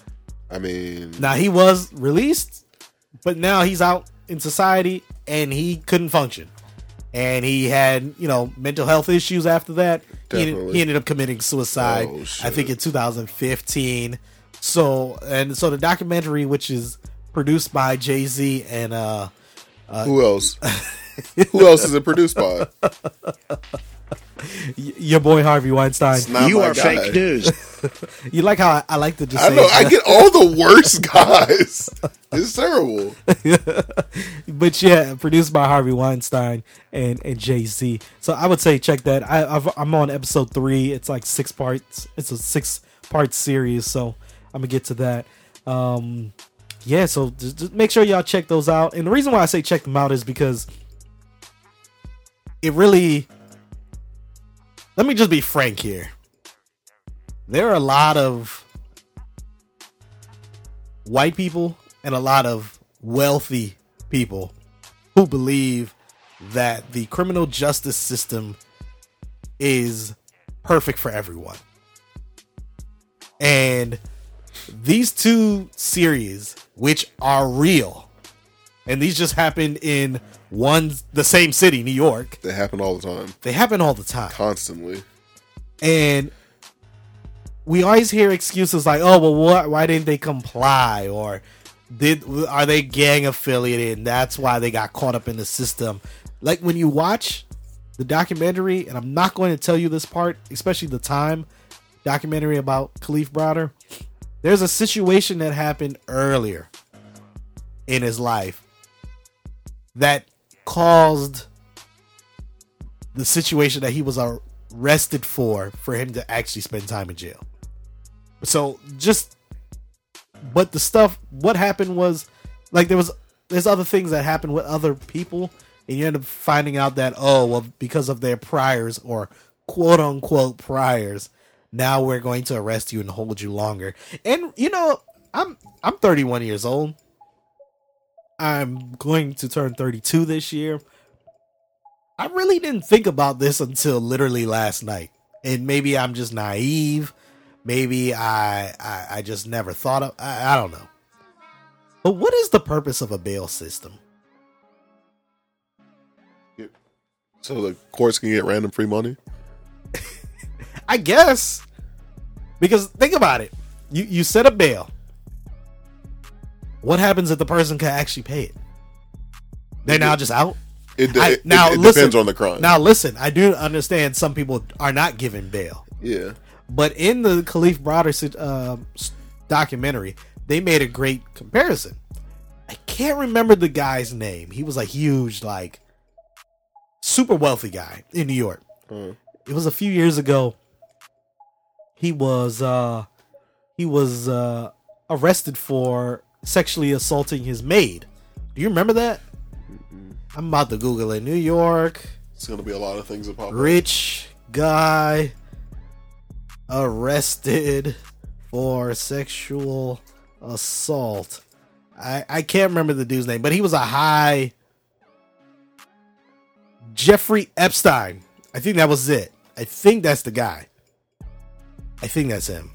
I mean, Now he was released, but now he's out in society and he couldn't function. And he had, you know, mental health issues after that. He ended, he ended up committing suicide, Oh, I think, in 2015. So, and so the documentary, which is produced by Jay Z and uh, uh, who else? <laughs> who else is it produced by? <laughs> y- your boy Harvey Weinstein, You are guy. fake news. <laughs> you like how I, I like to just I say, know. I get all the worst guys. It's terrible. <laughs> but yeah, produced by Harvey Weinstein and, and Jay Z. So I would say check that. I, I've, I'm on episode three. It's like six parts. It's a six part series. So I'm gonna get to that. Um, yeah. So just, just make sure y'all check those out. And the reason why I say check them out is because it really. Let me just be frank here. There are a lot of white people and a lot of wealthy people who believe that the criminal justice system is perfect for everyone. And these two series, which are real, and these just happened in one the same city, New York. They happen all the time, They happen all the time. constantly. And we always hear excuses like, "Oh, well, what? Why didn't they comply?" Or did are they gang affiliated and that's why they got caught up in the system? Like when you watch the documentary, and I'm not going to tell you this part, especially the time documentary about Kalief Browder. There's a situation that happened earlier in his life that caused the situation that he was arrested for for him to actually spend time in jail. So just but the stuff what happened was like there was there's other things that happened with other people and you end up finding out that oh well because of their priors or quote unquote priors now we're going to arrest you and hold you longer. And you know, I'm I'm 31 years old. I'm going to turn 32 this year. I really didn't think about this until literally last night. And maybe I'm just naive, Maybe I I, I just never thought of. I, I don't know. But what is the purpose of a bail system? So the courts can get random free money. <laughs> I guess because think about it. You you set a bail. What happens if the person can actually pay it? They're now just out. It, I- it- now it, listen, depends on the crime. Now listen, I do understand some people are not given bail, yeah, but in the Kalief Browder uh, documentary, they made a great comparison. I can't remember the guy's name. He was a huge, like, super wealthy guy in New York. Mm. It was a few years ago. He was uh he was uh arrested for sexually assaulting his maid. Do you remember that? I'm about to Google it. New York it's gonna be a lot of things that pop up. rich guy arrested for sexual assault. I I can't remember the dude's name, but he was a high Jeffrey Epstein. I think that was it. I think that's the guy. I think that's him.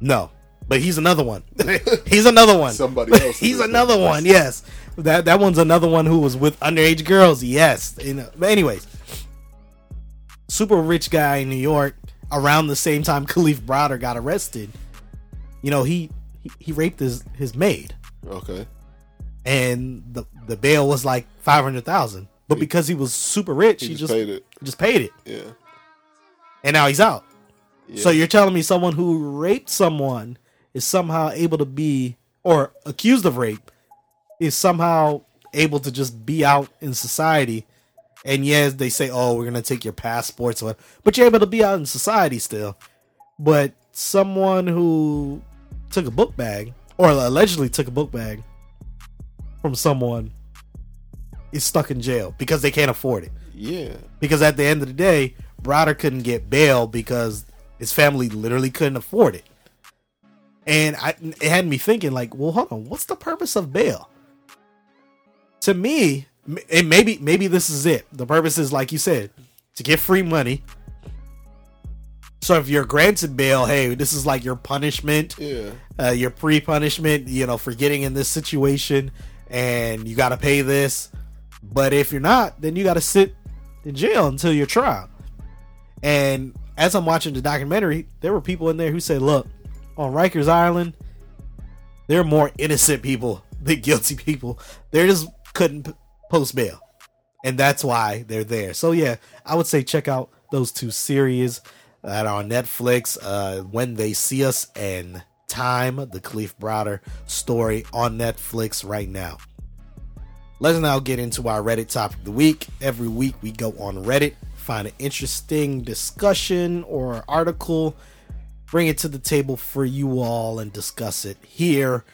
No, but he's another one. <laughs> he's another one. Somebody <laughs> else he's another one. Yes, that that one's another one who was with underage girls. Yes, you know. But anyways, super rich guy in New York. Around the same time, <laughs> Kalief Browder got arrested. You know, he he, he raped his his maid, Okay, and the the bail was like five hundred thousand. But because he was super rich, he, he, just, just paid it. just paid it, Yeah. and now he's out. yeah. So you're telling me someone who raped someone is somehow able to be, or accused of rape, is somehow able to just be out in society. And yes, they say, "Oh, we're gonna take your passports," or but you're able to be out in society still. But someone who took a book bag, or allegedly took a book bag from someone, is stuck in jail because they can't afford it yeah. because at the end of the day, Browder couldn't get bail because his family literally couldn't afford it. And I, it had me thinking, like, well, hold on, what's the purpose of bail? To me, and maybe maybe this is it. The purpose is, like you said, to get free money. So if you're granted bail, hey, this is like your punishment Yeah. uh, your pre punishment, you know, for getting in this situation, and you got to pay this. But if you're not, then you got to sit in jail until your trial. And as I'm watching the documentary, there were people in there who said, "Look, on Rikers Island, there are more innocent people than guilty people. They just couldn't post bail, and that's why they're there." So yeah, I would say check out those two series that are on Netflix. Uh, when they see us and Time, the Kalief Browder story on Netflix right now. Let's now get into our Reddit topic of the week. Every week we go on Reddit, find an interesting discussion or article, bring it to the table for you all and discuss it here.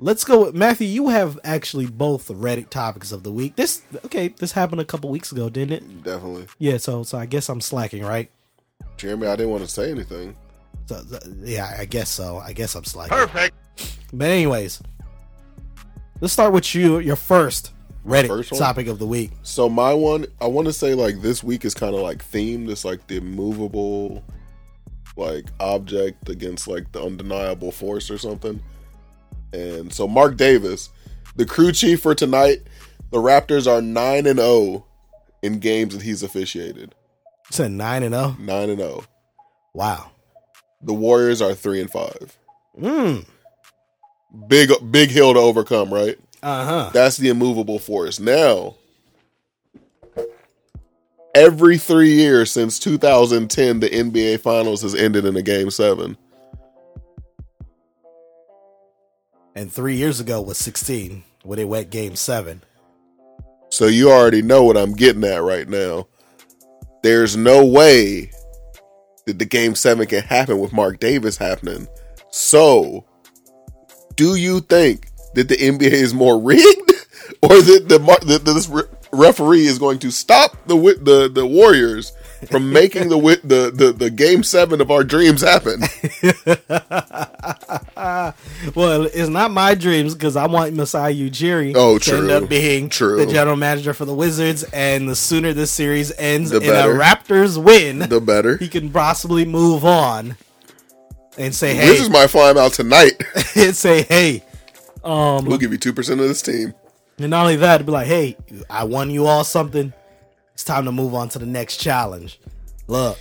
Let's go with Matthew. You have actually both Reddit topics of the week. This okay, this happened a couple weeks ago, didn't it? Definitely. Yeah, so so I guess I'm slacking, right? Jeremy, I didn't want to say anything. So, th- yeah, I guess so. I guess I'm slacking. Perfect. But anyways, let's start with you. Your first Reddit First topic of the week. So my one, I want to say like this week is kind of like themed. It's like the immovable, like object against like the undeniable force or something. And so Marc Davis, the crew chief for tonight, the Raptors are nine and zero in games that he's officiated. You said nine and zero. Nine and zero. Wow. The Warriors are three and five. Mm. Big big hill to overcome, right? Uh huh. That's the immovable force. Now, every three years since 2010, the NBA Finals has ended in a game seven. And three years ago was 16 when they went game seven. So you already know what I'm getting at right now. There's no way that the game seven can happen with Marc Davis happening. So, do you think that the NBA is more rigged, <laughs> or that the Mar- that this referee is going to stop the the the Warriors from making the the the the game seven of our dreams happen. <laughs> Well, it's not my dreams because I want Masai Ujiri Oh, to end true. up being True. the general manager for the Wizards. And the sooner this series ends The in better. a Raptors win, The better. he can possibly move on and say, "Hey," this is my him out tonight. <laughs> and say, "Hey." Um, we'll give you two percent of this team. And not only that, be like, "Hey, I won you all something. It's time to move on to the next challenge." Look,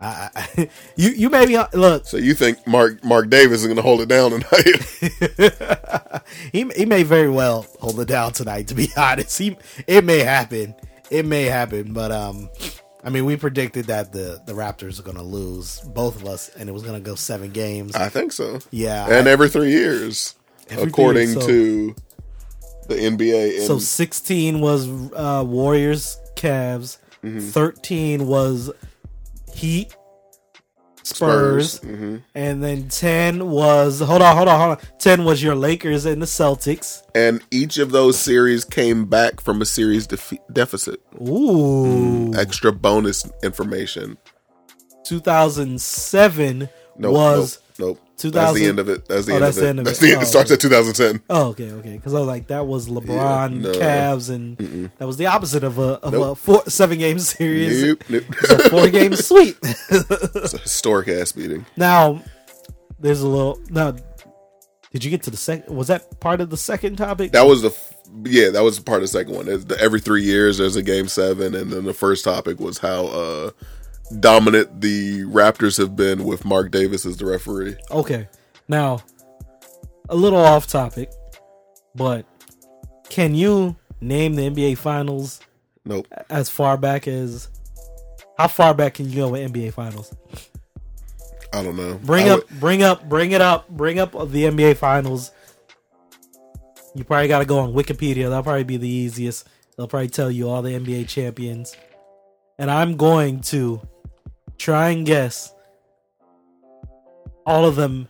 I, I, <laughs> you you maybe look. So you think Mark Marc Davis is going to hold it down tonight? <laughs> <laughs> He he may very well hold it down tonight. To be honest, he it may happen. It may happen, but um, I mean, we predicted that the the Raptors are going to lose both of us, and it was going to go seven games. I think so. Yeah, and I- every three years, Every according so- to the NBA. And so sixteen was uh, Warriors, Cavs. Mm-hmm. Thirteen was Heat, Spurs, hmm and then ten was hold on, hold on, hold on. Ten was your Lakers and the Celtics. and each of those series came back from a series deficit. Ooh, Extra bonus information. two thousand seven Nope, was. Nope, nope. That's the end of it. That's the Oh, end that's of the end of That's it. the end. Oh, it starts at 2010. Oh, okay, okay. Because I was like, that was LeBron, no. Cavs, and that was the opposite of a of a four seven game series. Nope, <laughs> nope. It's a four <laughs> game sweep. it's a historic ass meeting. now, there's a little. Now, did you get to the second? Was that part of the second topic? That was the f- yeah, that was part of the second one. The, every three years there's a game seven, and then the first topic was how uh, dominant the Raptors have been with Marc Davis as the referee. okay. Now, a little off topic, but can you name the NBA Finals Nope, as far back as? How far back can you go with NBA Finals? I don't know. Bring I up, bring up, bring it up, bring up the NBA Finals. You probably got to go on Wikipedia. That'll probably be the easiest. They'll probably tell you all the NBA champions. And I'm going to try and guess all of them.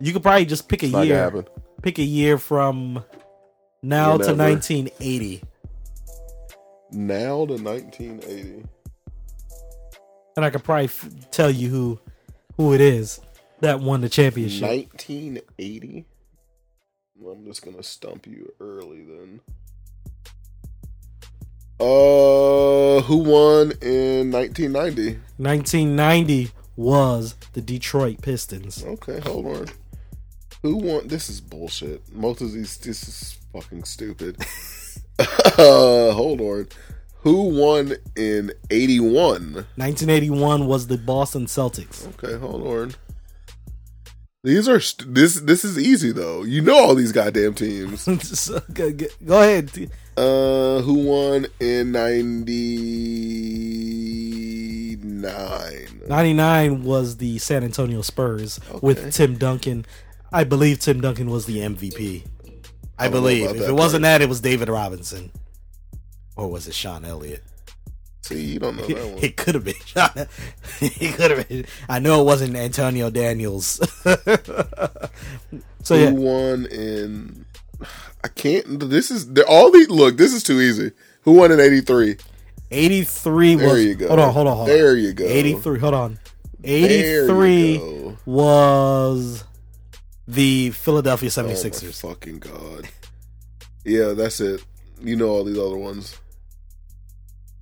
You could probably just pick a not year. Pick a year from now to 1980. Now to 1980. And I could probably f- tell you who who it is that won the championship. 1980. Well, I'm just gonna stump you early then. Uh, who won in 1990? 1990 was the Detroit Pistons. Okay, hold on. Who won? This is bullshit. Most of these, this is fucking stupid. <laughs> uh, hold on. Who won in 81? 1981 was the Boston Celtics. Okay, hold on. These are st- this. This is easy though. You know all these goddamn teams. <laughs> So, go, go- go ahead. Uh, who won in '99? 99 was the San Antonio Spurs Okay. with Tim Duncan. I believe Tim Duncan was the MVP. I, don't believe. If it wasn't that, it was David Robinson. Or was it Sean Elliott? See, you don't know <laughs> that one. <laughs> It could have been. It could have been. I know it wasn't Antonio Daniels. <laughs> so Who yeah, won in? I can't. This is all these. Look, this is too easy. Who won in '83? 83 There was. you go. Hold on, hold on, hold on. There you go. 83. Hold on. 83 was the Philadelphia Oh my 76ers. fucking god. Yeah, that's it. You know all these other ones.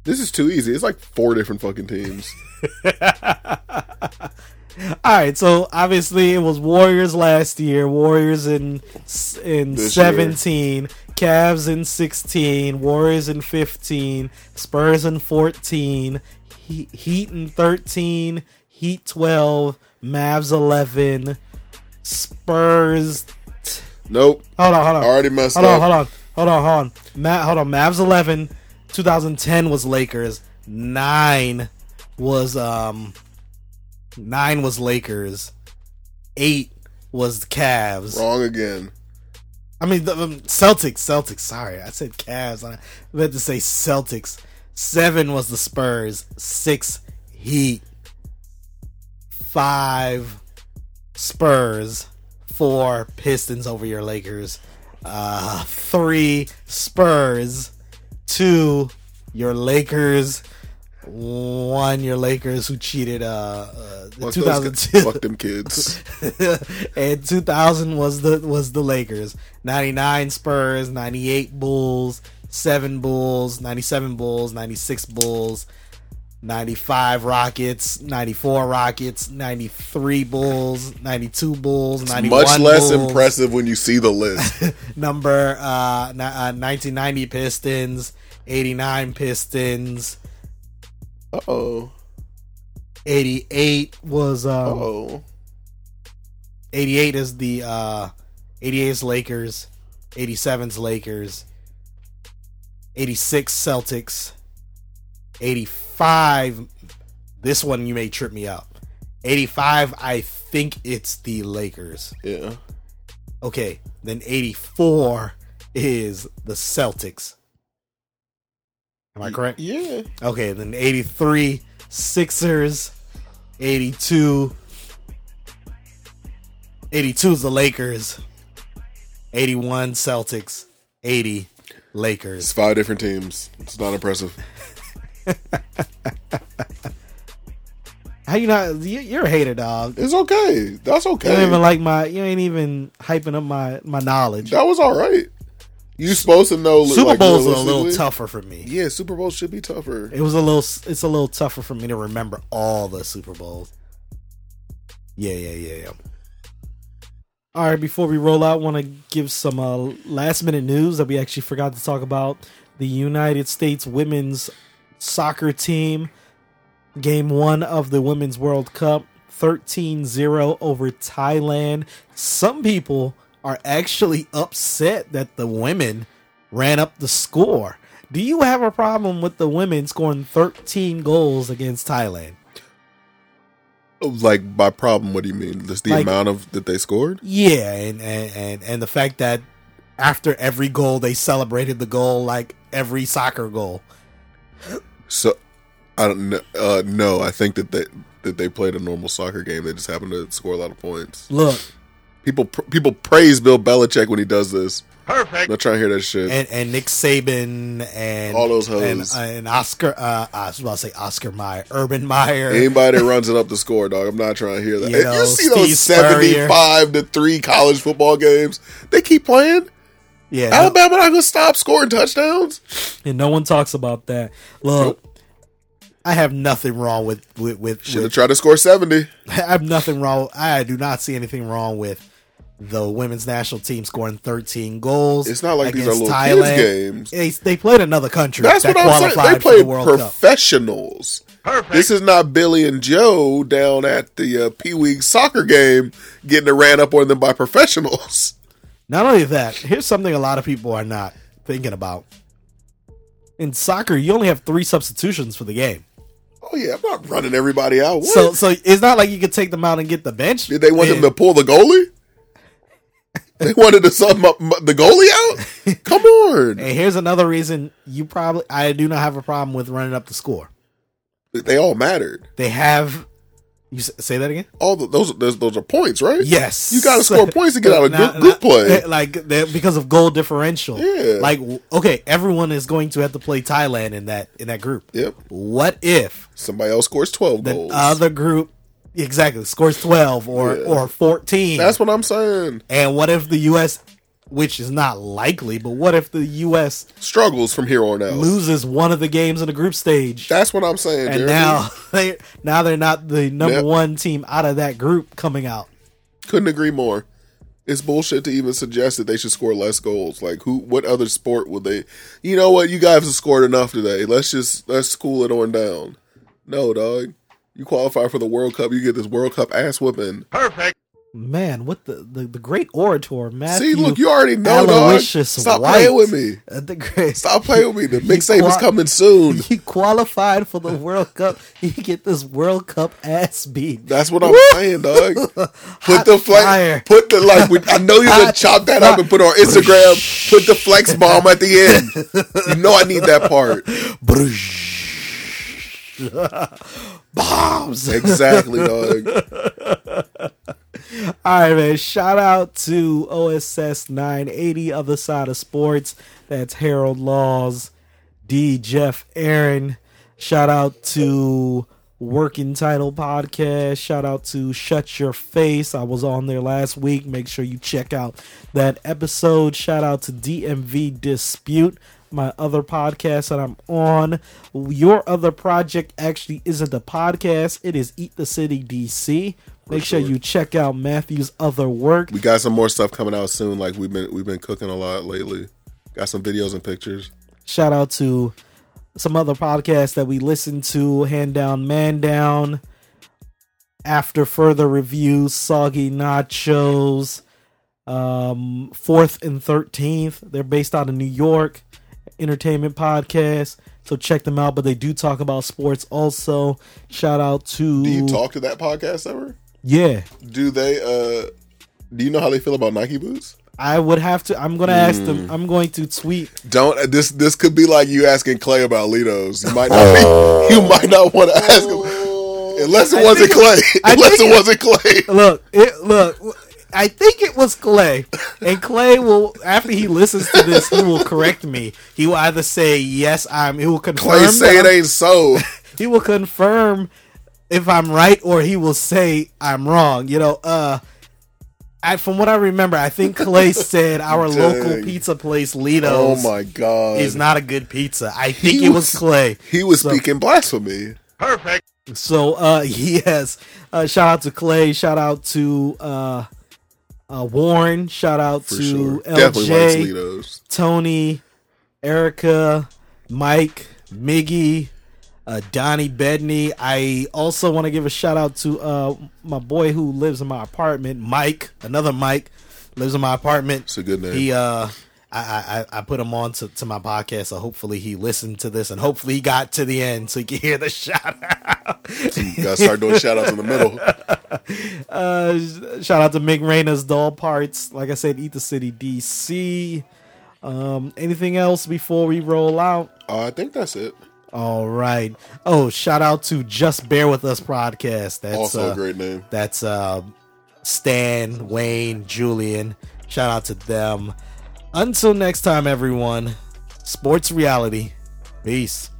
This is too easy. It's like four different fucking teams. <laughs> All right, so obviously it was Warriors last year, Warriors in in This year. 17, Cavs in 16, Warriors in 15, Spurs in 14, Heat, Heat in 13, Heat 12, Mavs 11, Spurs Nope. Hold on, hold on. Already messed hold up. on, hold on, hold on, hold on. Ma- hold on. Mavs eleven. 2010 was Lakers. Nine was um. Nine was Lakers. Eight was the Cavs. Wrong again. I mean the um, Celtics. Celtics. Sorry, I said Cavs. I meant to say Celtics. Seven was the Spurs. Six Heat. Five Spurs. Four Pistons over your Lakers. Uh, three Spurs. Two your Lakers. one your Lakers who cheated uh, uh Fuck 2002. Fuck them kids. <laughs> and 2000 was the was the Lakers. 99 Spurs, 98 Bulls, 7 Bulls, 97 Bulls, 96 Bulls, 95 Rockets, 94 Rockets, 93 Bulls, 92 Bulls, 91 Much less Bulls, impressive when you see the list. <laughs> Number uh, ni- uh 1990 Pistons, 89 Pistons, Uh oh. 88 was um Oh. 88 is the uh 88 is Lakers, 87's Lakers, 86 Celtics, 85 this one you may trip me up. 85 I think it's the Lakers. Yeah. Okay, then 84 is the Celtics. Am I correct? Yeah. Okay, then 83 Sixers, 82 82 is the Lakers, 81 Celtics, 80 Lakers. It's five different teams. It's not impressive. How you not you- you're a hater, dog. It's okay. That's You okay. don't even like my you ain't even hyping up my my knowledge. that was all right. You supposed to know. Super like, Bowls are a little tougher for me. Yeah, Super Bowl should be tougher. It was a little it's a little tougher for me to remember all the Super Bowls. Yeah, yeah, yeah, yeah. All right, before we roll out, want to give some uh, last minute news that we actually forgot to talk about. The United States women's soccer team, game one of the Women's World Cup, 13 0 over Thailand. Some people are actually upset that the women ran up the score. Do you have a problem with the women scoring 13 goals against Thailand? Like by problem, what do you mean? Just the Like- amount of that they scored? Yeah, and, and and and the fact that after every goal they celebrated the goal like every soccer goal. So I don't know. Uh, no, I think that they that they played a normal soccer game. They just happened to score a lot of points. Look, People pr- people praise Bill Belichick when he does this. Perfect. I'm not trying to hear that shit. and and Nick Saban and All those and, hoes. and Oscar. Uh, I was about to say Oscar Mayer, Urban Meyer. Anybody that runs it up the score, dog. I'm not trying to hear that. You You, know, see those Steve Spurrier. 75 to three college football games? They keep playing. Yeah, no, Alabama not gonna stop scoring touchdowns. and no one talks about that. Look, I have nothing wrong with with with. Should have tried to score 70. <laughs> I have nothing wrong. I do not see anything wrong with the women's national team scoring 13 goals. It's not like these are little Thailand. kids games. They, they played another country That's that what I'm saying. They played the World Cup. professionals. Perfect. This is not Billy and Joe down at the uh, Pee Wee soccer game getting it ran up on them by professionals. <laughs> Not only that, here's something a lot of people are not thinking about. In soccer, you only have three substitutions for the game. Oh yeah, I'm not running everybody out. What? So so it's not like you could take them out and get the bench. Did they want And- them to pull the goalie? <laughs> they wanted to sub the goalie out? Come on. And here's another reason you probably I do not have a problem with running up the score. They all mattered. They have you say that again? All the, those, those those are points, right? Yes, You got to score <laughs> points to get out of Now- group, group play. Eh, like because of goal differential. Yeah. Like okay, everyone is going to have to play Thailand in that in that group. Yep. What if Somebody else scores twelve the goals. other group exactly scores twelve or Yeah. or fourteen? That's what I'm saying. And what if the U.S., which is not likely, but what if the U.S. Struggles from here on out. loses one of the games in the group stage, That's what I'm saying. and Jeremy. now <laughs> they now they're not the number Yep. one team out of that group coming out? couldn't agree more. It's bullshit to even suggest that they should score less goals. Like who? What other sport would they? You know what? You guys have scored enough today. Let's just let's cool it on down. No, dog. You qualify for the World Cup. You get this World Cup ass whipping. Perfect. Man, what the the, the great orator Matthew? See, look, you already know, dog. Aloysius Stop White. playing with me. The great. Stop playing with me. The <laughs> He mixtape is coming soon. <laughs> He qualified for the World Cup. He get this World Cup ass beat. That's what I'm saying, dog. <laughs> Put the fire. flex. Put the like. we- I know you're gonna Hot chop that up and put it on Instagram. Put the flex bomb at the end. You know I need that part. Bombs. Exactly, dog. All right, man. Shout out to OSS 980, Other Side of Sports. That's Harold Laws, D. Jeff Aaron, Shout out to Working Title Podcast. Shout out to Shut Your Face. I was on there last week. Make sure you check out that episode. Shout out to DMV Dispute, my other podcast that I'm on. Your other project actually isn't a podcast, it is Eat the City DC. Make sure sure. you check out Matthew's other work. We got some more stuff coming out soon. Like we've been we've been cooking a lot lately. Got some videos and pictures. Shout out to some other podcasts that we listen to Hand Down, Man Down, After Further Reviews, Soggy Nachos, um, Fourth and 13th. They're based out of New York, entertainment podcast. So check them out, but they do talk about sports also. Shout out to. Do you talk to that podcast ever? Yeah. Do they uh do you know how they feel about Nike boots? I would have to. I'm going to ask Hmm. them. I'm going to tweet. Don't uh, this this could be like you asking Clay about Litos. You might not be, <laughs> you might not want to ask him unless it I wasn't Clay. I Unless think- it wasn't Clay. Look, it look. I think it was Clay, and Clay will after he listens to this, he will correct me. He will either say yes, I'm. He will confirm. Clay say it ain't so. <laughs> He will confirm if I'm right, or he will say I'm wrong. You know, uh. I, from what I remember, I think Clay <laughs> said our Dang. local pizza place, Oh my god. is not a good pizza. I think He it was was- Clay. he was So- speaking blasphemy. Perfect. So uh <laughs> yes, uh shout out to Clay, shout out to uh uh Warren, shout out For to sure. LJ, Tony, Erica, Mike, Miggy, uh Donnie Bedney. I also want to give a shout out to uh my boy who lives in my apartment, Mike, another Mike, lives in my apartment. It's a good name. He uh I, I, I put him on to, to my podcast, so hopefully he listened to this and hopefully he got to the end so he can hear the <laughs> shout out. You gotta start doing shout outs in the middle. <laughs> Uh, shout out to Mick Rayner's Doll Parts. Like I said, Eat the City DC. Um, anything else before we roll out? Uh, I think that's it. All right. Oh, shout out to Just Bear With Us podcast. That's Also uh, a great name. That's uh, Stan, Wayne, Julian. Shout out to them. Until next time, everyone. Sports reality. Peace.